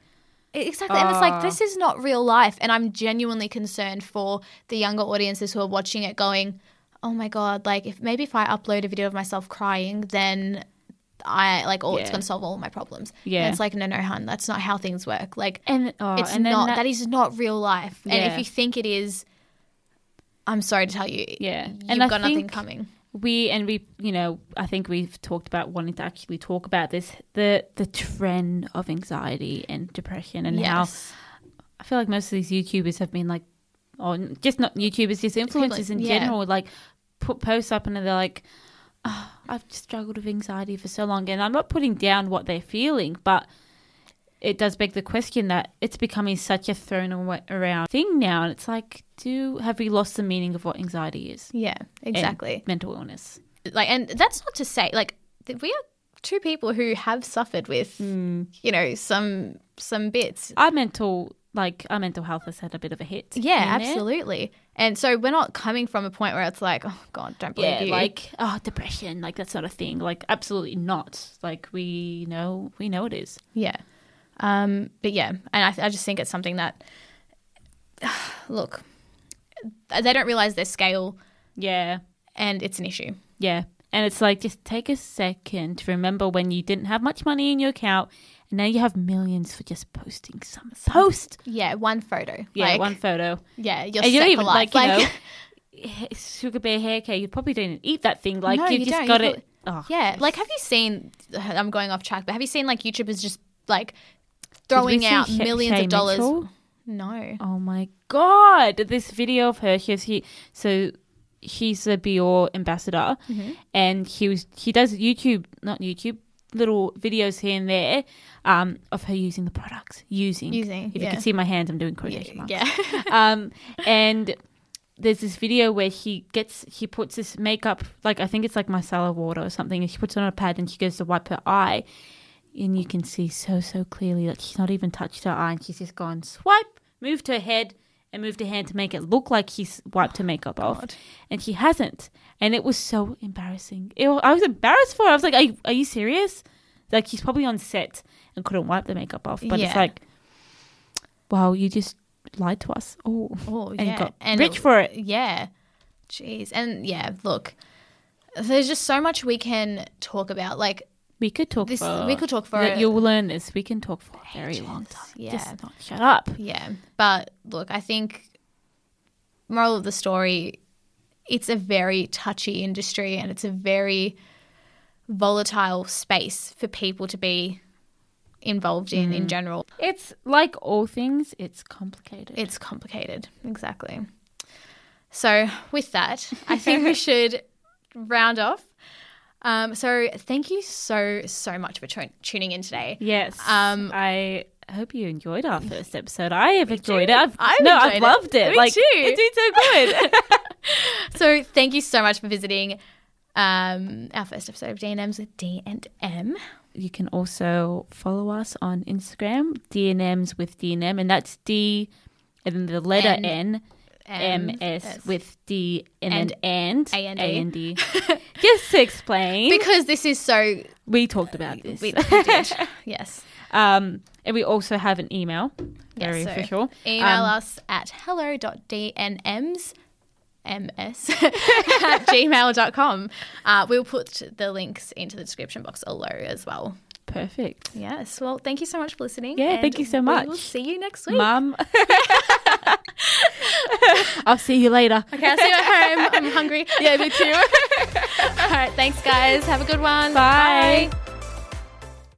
Exactly. And it's like, Ah. this is not real life. And I'm genuinely concerned for the younger audiences who are watching it going, oh my God, like if maybe if I upload a video of myself crying, then I like, oh, it's going to solve all my problems. Yeah. And it's like, no, no, hun, that's not how things work. Like, And oh, it's and not, that- that is not real life. And if you think it is, I'm sorry to tell you, Yeah. you've And I got nothing coming. we and we you know i think we've talked about wanting to actually talk about this the the trend of anxiety and depression and how i feel like most of these youtubers have been like or just not youtubers just influencers in yeah. general like put posts up and they're like oh, i've struggled with anxiety for so long and i'm not putting down what they're feeling but it does beg the question that it's becoming such a thrown around thing now and it's like do have we lost the meaning of what anxiety is Yeah, exactly. mental illness like and that's not to say like we are two people who have suffered with Mm. you know some some bits our mental like our mental health has had a bit of a hit. yeah absolutely. there. And so we're not coming from a point where it's like oh god don't believe Yeah, you like oh depression, like that sort of thing. Like absolutely not. Like we know we know it is. yeah um but yeah and I, I just think it's something that look they don't realize their scale Yeah. and it's an issue Yeah. And it's like just take a second to remember when you didn't have much money in your account and now you have millions for just posting some post. yeah one photo Yeah, like, one photo. yeah you're and you don't even like, you know sugar bear hair care, you probably didn't eat that thing. Like No, you, you just don't. got You it. Oh, Yeah, like have you seen? I'm going off track, but have you seen like YouTubers just like throwing out millions Shay of dollars? Mitchell? No. Oh my god! This video of her, she's he so she's a Bioré ambassador, Mm-hmm. and he was he does YouTube, not YouTube, little videos here and there, um, of her using the products, using Using, If you can see my hands, I'm doing quotation marks. Yeah. um, and there's this video where he gets he puts this makeup like I think it's like micellar water or something, and she puts it on a pad and she goes to wipe her eye, and you can see so so clearly that she's not even touched her eye, and she's just gone swipe, moved her head. And moved her hand to make it look like he's wiped her makeup off, God. and he hasn't. And it was so embarrassing. It, I was embarrassed for her. I was like, "Are you, are you serious?" Like he's probably on set and couldn't wipe the makeup off. But it's like, wow, you just lied to us. Oh, Oh, and yeah. got And rich for it. Yeah. Jeez. And yeah, look, there's just so much we can talk about. Like We could talk this, for. we could talk for. You'll learn this. We can talk for a very long time. yeah. Just not shut up. Yeah. But look, I think moral of the story, it's a very touchy industry and it's a very volatile space for people to be involved in Mm. in general. It's like all things. It's complicated. It's complicated. Exactly. So, with that, I think we should round off. Um, so, thank you so, so much for tu- tuning in today. yes. Um, I hope you enjoyed our first episode. I have enjoyed too. it. I've, I've no, I've it. loved it. Me like too. it's been so good. So, thank you so much for visiting. Um, our first episode of D&M's with D and M. You can also follow us on Instagram, DNMs with DNM, and that's D and then the letter N- N. M S with D and, And and A and D. A and D. Just to explain, Because this is so we talked about this. we, we did. yes. um, and we also have an email, very so official. Email Um, us at hello.dnms ms at gmail.com. Uh, we'll put the links into the description box below as well. Perfect. Yes. Well, thank you so much for listening. Yeah, thank you so much. We'll see you next week. Mum. I'll see you later. Okay, I'll see you at home. I'm hungry. Yeah, me too. All right. Thanks, guys. Have a good one. Bye. Bye.